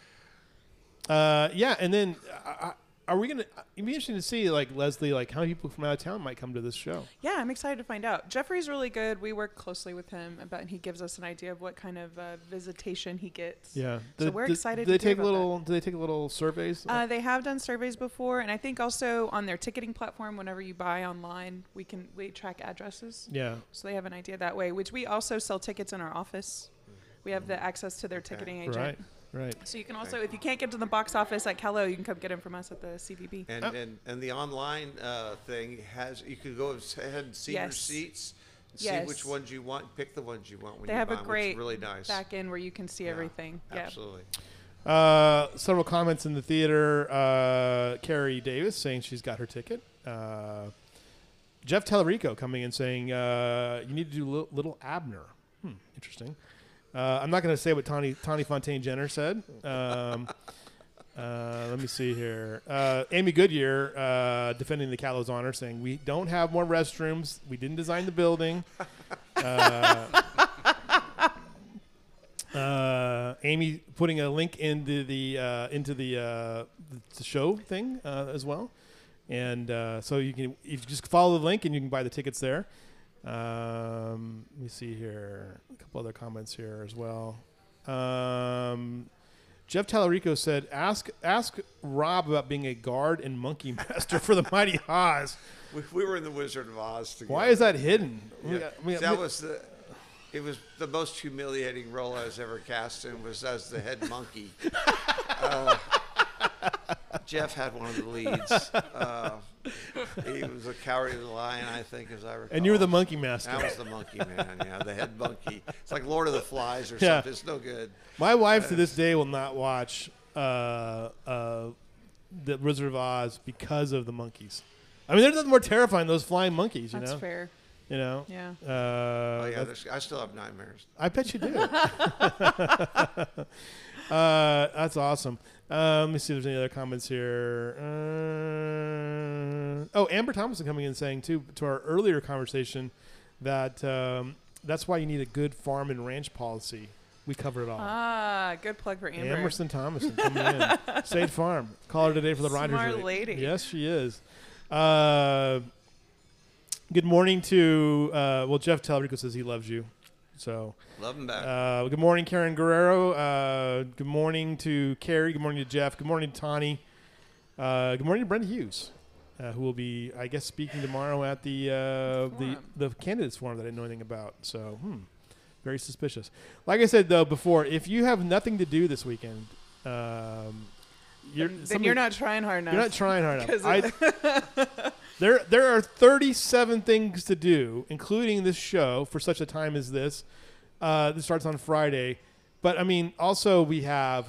Uh, yeah, and then uh, are we gonna? It'd be interesting to see, like Leslie, like how many people from out of town might come to this show. Yeah, I'm excited to find out. Jeffrey's really good. We work closely with him about, and he gives us an idea of what kind of uh, visitation he gets. Yeah, So we're excited Do they to take little? Do they take a little surveys? Uh, they have done surveys before, and I think also on their ticketing platform, whenever you buy online, we can we track addresses, yeah, so they have an idea that way. Which we also sell tickets in our office. We have the access to their ticketing agent. right, right. So you can also, if you can't get to the box office at Cailloux, you can come get them from us at the CVB. And, Oh. and and the online uh, thing has you can go ahead and see your seats, and see Yes. which ones you want, pick the ones you want when They you have buy a 'em, which is great really nice. Back in where you can see Yeah, everything. Yeah. Absolutely. Uh, several comments in the theater. Uh, Carrie Davis saying she's got her ticket. Uh, Jeff Tellerico coming in saying uh, you need to do Little, little Abner. Hmm, interesting. Uh, I'm not going to say what Tawny, Tawny Fontaine Jenner said. Um, uh, let me see here. Uh, Amy Goodyear uh, defending the Cailloux's honor, saying we don't have more restrooms. We didn't design the building. Uh, uh, Amy putting a link into the into the, the show thing as well, and so you can you just follow the link and you can buy the tickets there. Um, let me see here, a couple other comments here as well. Um, Jeff Tallarico said, "Ask ask Rob about being a guard and monkey master for the Mighty Haas. We, we were in the Wizard of Oz together. Why is that hidden? Yeah. we got- that was the. It was the most humiliating role I was ever cast in. Was as the head monkey. Uh, Jeff had one of the leads. Uh, he was a cowardly lion, I think, as I recall. and you were the monkey master. That was the monkey man, yeah, the head monkey. It's like Lord of the Flies or Yeah. something. It's no good. My wife to this day will not watch uh, uh, the Wizard of Oz because of the monkeys. I mean, there's nothing more terrifying than those flying monkeys. You know? That's know, fair. you know. Yeah. Uh, Oh yeah, I still have nightmares. I bet you do. uh, that's awesome. Uh, let me see if there's any other comments here. Uh, oh, Amber Thompson coming in saying too to our earlier conversation that um, that's why you need a good farm and ranch policy. We cover it all. Ah, good plug for Amber. Emerson Thomason coming in. State Farm. Call her today for the Rogers. Smart rate. lady. Yes, she is. Uh, good morning to uh, well, Jeff Telrico says he loves you. So, Love him back. uh, good morning, Karen Guerrero. Uh, good morning to Carrie. Good morning to Jeff. Good morning to Tawny. Uh, good morning to Brenda Hughes, uh, who will be, I guess, speaking tomorrow at the uh, the Forum. the candidates forum that I didn't know anything about. So, hmm, very suspicious. Like I said though before, if you have nothing to do this weekend, um, you're then, then somebody- you're not trying hard enough. you're not trying hard enough. I, there, there are 37 things to do, including this show for such a time as this. Uh, this starts on Friday, but I mean, also we have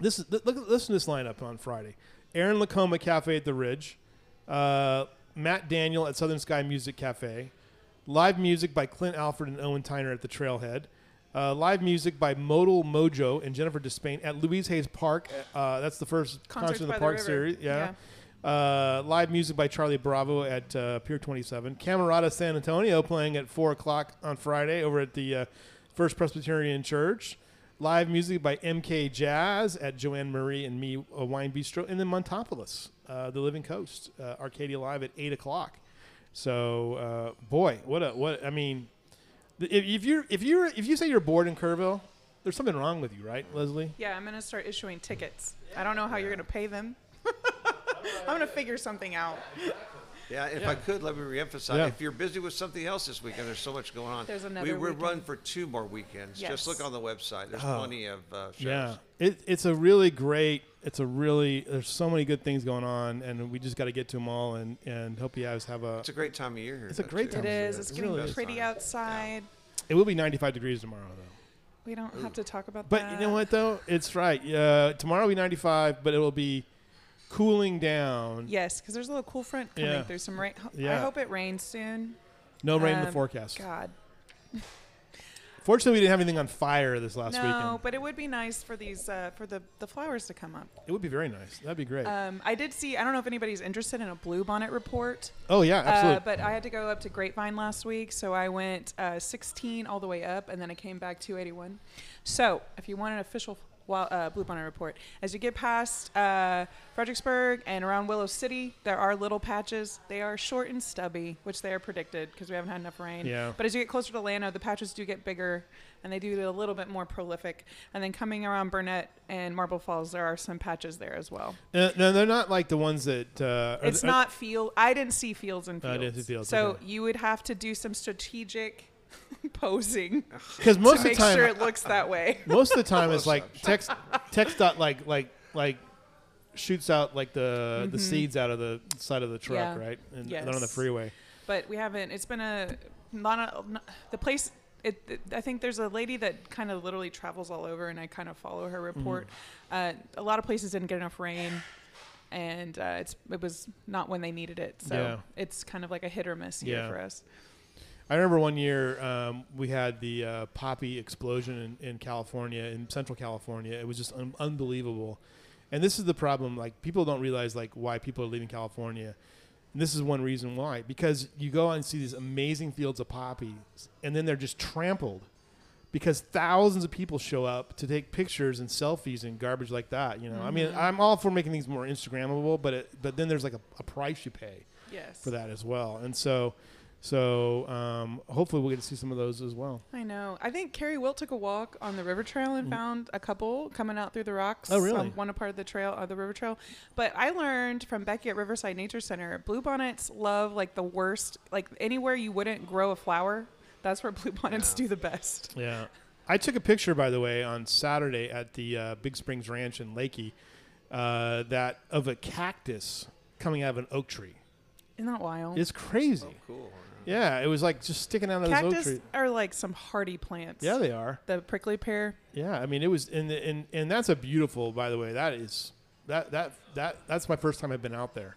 this. is- Look, listen to this lineup on Friday. Aaron Lacoma Cafe at the Ridge, uh, Matt Daniel at Southern Sky Music Cafe, live music by Clint Alfred and Owen Tyner at the Trailhead, uh, live music by Modal Mojo and Jennifer Despain at Louise Hays Park. Uh, that's the first Concerts concert in the the park river. series. Yeah. Uh, live music by Charlie Bravo at uh, Pier 27. Camerata San Antonio playing at 4 o'clock on Friday over at the uh, First Presbyterian Church. Live music by MK Jazz at Joanne Marie and Me uh, Wine Bistro. And then Montopolis, uh, The Living Coast, uh, Arcadia Live at 8 o'clock. So, uh, boy, what a, what, I mean, if, if you're, if you're, if you say you're bored in Kerrville, there's something wrong with you, right, Leslie? Yeah, I'm gonna start issuing tickets. I don't know how you're gonna pay them. I'm gonna figure something out. Yeah, if I could, let me reemphasize. Yeah. If you're busy with something else this weekend, there's so much going on. There's we another we weekend. run for two more weekends. Yes. Just look on the website. There's Oh. plenty of uh, shows. Yeah, it, it's a really great. It's a really. There's so many good things going on, and we just got to get to them all, and and hope you guys have a. It's a great time of year here. It's a though, great too. time It of year. is. It's It getting really pretty Time. outside. It will be 95 degrees tomorrow, though. We don't have to talk about that. But that. you know what, though, it's right. Uh, tomorrow will be 95, but it will be cooling down. Yes, because there's a little cool front coming Yeah. through. Some rain. Yeah. I hope it rains soon. No rain in the Um, forecast. God. Fortunately, we didn't have anything on fire this last no, weekend. No, but it would be nice for these uh, for the the flowers to come up. It would be very nice. That'd be great. Um, I did see. I don't know if anybody's interested in a blue bonnet report. oh yeah, absolutely. Uh, but I had to go up to Grapevine last week, so I went uh, 16 all the way up, and then I came back 281. So if you want an official well, uh, Blue Bonnet report, as you get past uh, Fredericksburg and around Willow City, there are little patches. They are short and stubby, which they are predicted because we haven't had enough rain. Yeah. But as you get closer to Llano, the patches do get bigger, and they do get a little bit more prolific. And then coming around Burnet and Marble Falls, there are some patches there as well. Uh, no, they're not like the ones that. Uh, It's th- not field. I didn't see fields and Oh, fields. I didn't see fields, So okay. you would have to do some strategic posing because most to of the make time, sure it looks that way. most of the time it's like text text dot like like like shoots out like the the seeds out of the side of the truck Mm-hmm. Yeah. right and they're on the Yes. freeway But we haven't. It's been a not a, not- the place. It, it- I think there's a lady that kind of literally travels all over, and I kind of follow her report. Mm-hmm. Uh, a lot of places didn't get enough rain, and uh, it's it was not when they needed it. So Yeah. it's kind of like a hit or miss year Yeah. for us. I remember one year um, we had the uh, poppy explosion in, in california in central california it was just un- unbelievable and this is the problem like people don't realize like why people are leaving california and this is one reason why because you go out and see these amazing fields of poppies and then they're just trampled because thousands of people show up to take pictures and selfies and garbage like that. You know, I mean, Mhm. I'm all for making things more Instagrammable, but it, but then there's like a, a price you pay Yes. for that as well. And so, so um, hopefully we'll get to see some of those as well. I know. I think Carrie Wilt took a walk on the river trail and found a couple coming out through the rocks. Mm. Oh, really? On one part of the trail, uh, the river trail. But I learned from Becky at Riverside Nature Center, bluebonnets love like the worst, like anywhere you wouldn't grow a flower. That's where bluebonnets Yeah. do the best. Yeah. I took a picture, by the way, on Saturday at the uh, Big Springs Ranch in Leakey, uh, that of a cactus coming out of an oak tree. Isn't that wild? It's crazy. Oh, cool. Yeah, it was like just sticking out of this oak Cactus tree. are like some hardy plants. Yeah, they are. The prickly pear. Yeah, I mean it was, and and and that's a beautiful. By the way, that is that that that that's my first time I've been out there,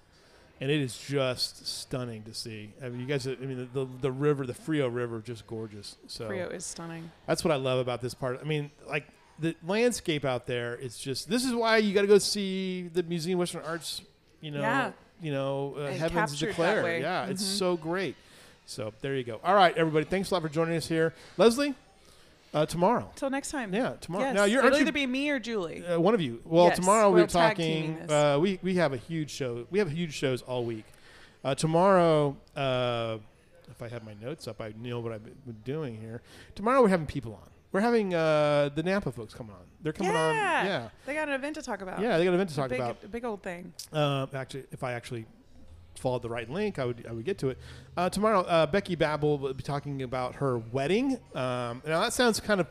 and it is just stunning to see. I mean, you guys, I mean the the, the river, the Frio River, just gorgeous. So Frio is stunning. that's what I love about this part. I mean, like the landscape out there. It's just this is why you got to go see the Museum of Western Arts. You know, Yeah. you know, uh, And heavens captured that declare. way. Yeah, it's Mhm. so great. So there you go. All right, everybody. Thanks a lot for joining us here, Leslie. Uh, tomorrow. Till next time. Yeah, tomorrow. Yes. Now you're It'll aren't you- either be me or Julie. uh, one of you. Well, Yes, tomorrow we're we're talking. Uh, we we have a huge show. We have huge shows all week. Uh, tomorrow, uh, if I have my notes up, I know what I've been doing here. Tomorrow we're having people on. We're having uh, the Napa folks coming on. They're coming on. Yeah. Yeah, They got an event to talk about. yeah. They got an event to A talk big, about. a big old thing. Uh, actually, if I actually followed the right link, I would I would get to it. Uh, tomorrow, uh, Becky Babel will be talking about her wedding. Um, now that sounds kind of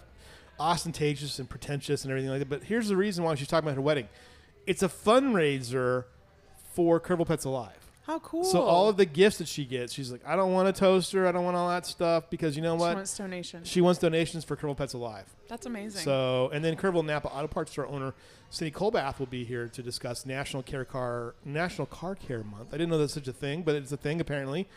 ostentatious and pretentious and everything like that, but here's the reason why she's talking about her wedding. It's a fundraiser for Kerrville Pets Alive. How cool! So all of the gifts that she gets, she's like, I don't want a toaster, I don't want all that stuff because you know what? She wants donations. She wants donations for Kerrville Pets Alive. That's amazing. So, and then Kerrville Napa Auto Parts store owner Cindy Colbath will be here to discuss National Care Car National Car Care Month. I didn't know that's such a thing, but it's a thing apparently.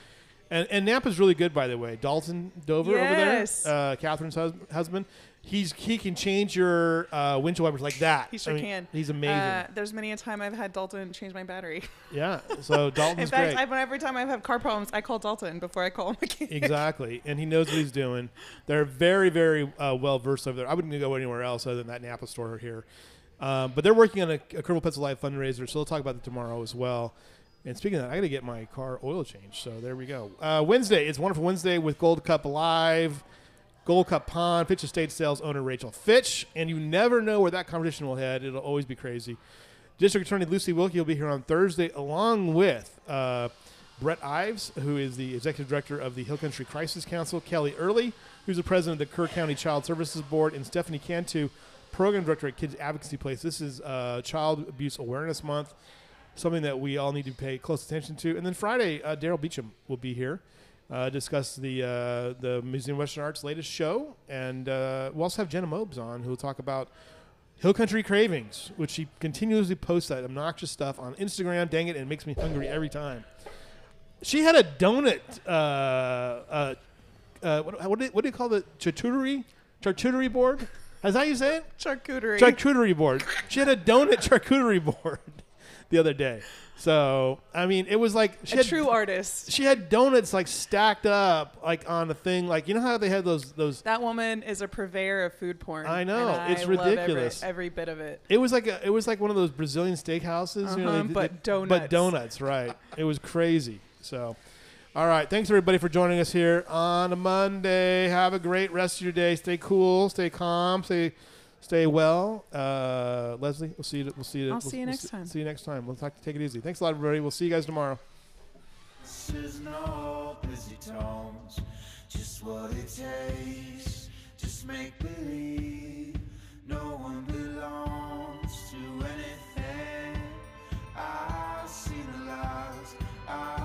And and Napa's really good, by the way. Dalton Dover Yes. over there, uh, Catherine's hus- husband. He's he can change your uh, windshield wipers like that. He sure I mean, can. He's amazing. Uh, there's many a time I've had Dalton change my battery. yeah. So Dalton's In fact. I, every time I have car problems, I call Dalton before I call a mechanic. exactly, and he knows what he's doing. They're very, very uh, well versed over there. I wouldn't go anywhere else other than that Napa store here. Um, but they're working on a, a Kerrville Pets Alive fundraiser, so they'll talk about that tomorrow as well. And speaking of that, I got to get my car oil changed. So there we go. Uh, Wednesday, it's Wonderful Wednesday with Gold Cup Live, Gold Cup Pond, Fitch Estate Sales owner Rachel Fitch. And you never know where that conversation will head. It'll always be crazy. District Attorney Lucy Wilke will be here on Thursday, along with uh, Brett Ives, who is the Executive Director of the Hill Country Crisis Council, Kelly Early, who's the President of the Kerr County Child Services Board, and Stephanie Cantu, Program Director at Kids Advocacy Place. This is uh, Child Abuse Awareness Month, something that we all need to pay close attention to. And then Friday, uh, Darrell Beauchamp will be here. Uh, discuss the uh, the Museum of Western Art's latest show, and uh, we'll also have Jenna Mobes on, who will talk about Hill Country Cravings, which she continuously posts that obnoxious stuff on Instagram. Dang it, and it makes me hungry every time. She had a donut. Uh, what, what do you call the charcuterie charcuterie board? Is that how you say it? Charcuterie. Charcuterie board. She had a donut charcuterie board the other day. So I mean, it was like she a had, true artist. She had donuts like stacked up, like on a thing. Like you know how they had those those That woman is a purveyor of food porn. I know, and it's I love every- ridiculous. Every, bit of it. It was like a, it was like one of those Brazilian steakhouses, you know, Uh-huh, they- but they- But donuts. donuts, right? it was crazy. So, all right. Thanks, everybody, for joining us here on a Monday. Have a great rest of your day. Stay cool. Stay calm. Stay stay well. Uh, Leslie, we'll see you. We'll see you. I'll we'll, see you we'll next time. See you next time. We'll talk, take it easy. Thanks a lot, everybody. We'll see you guys tomorrow. This is no busy tones, just what it takes, just make believe. No one belongs to anything. I've seen the lies.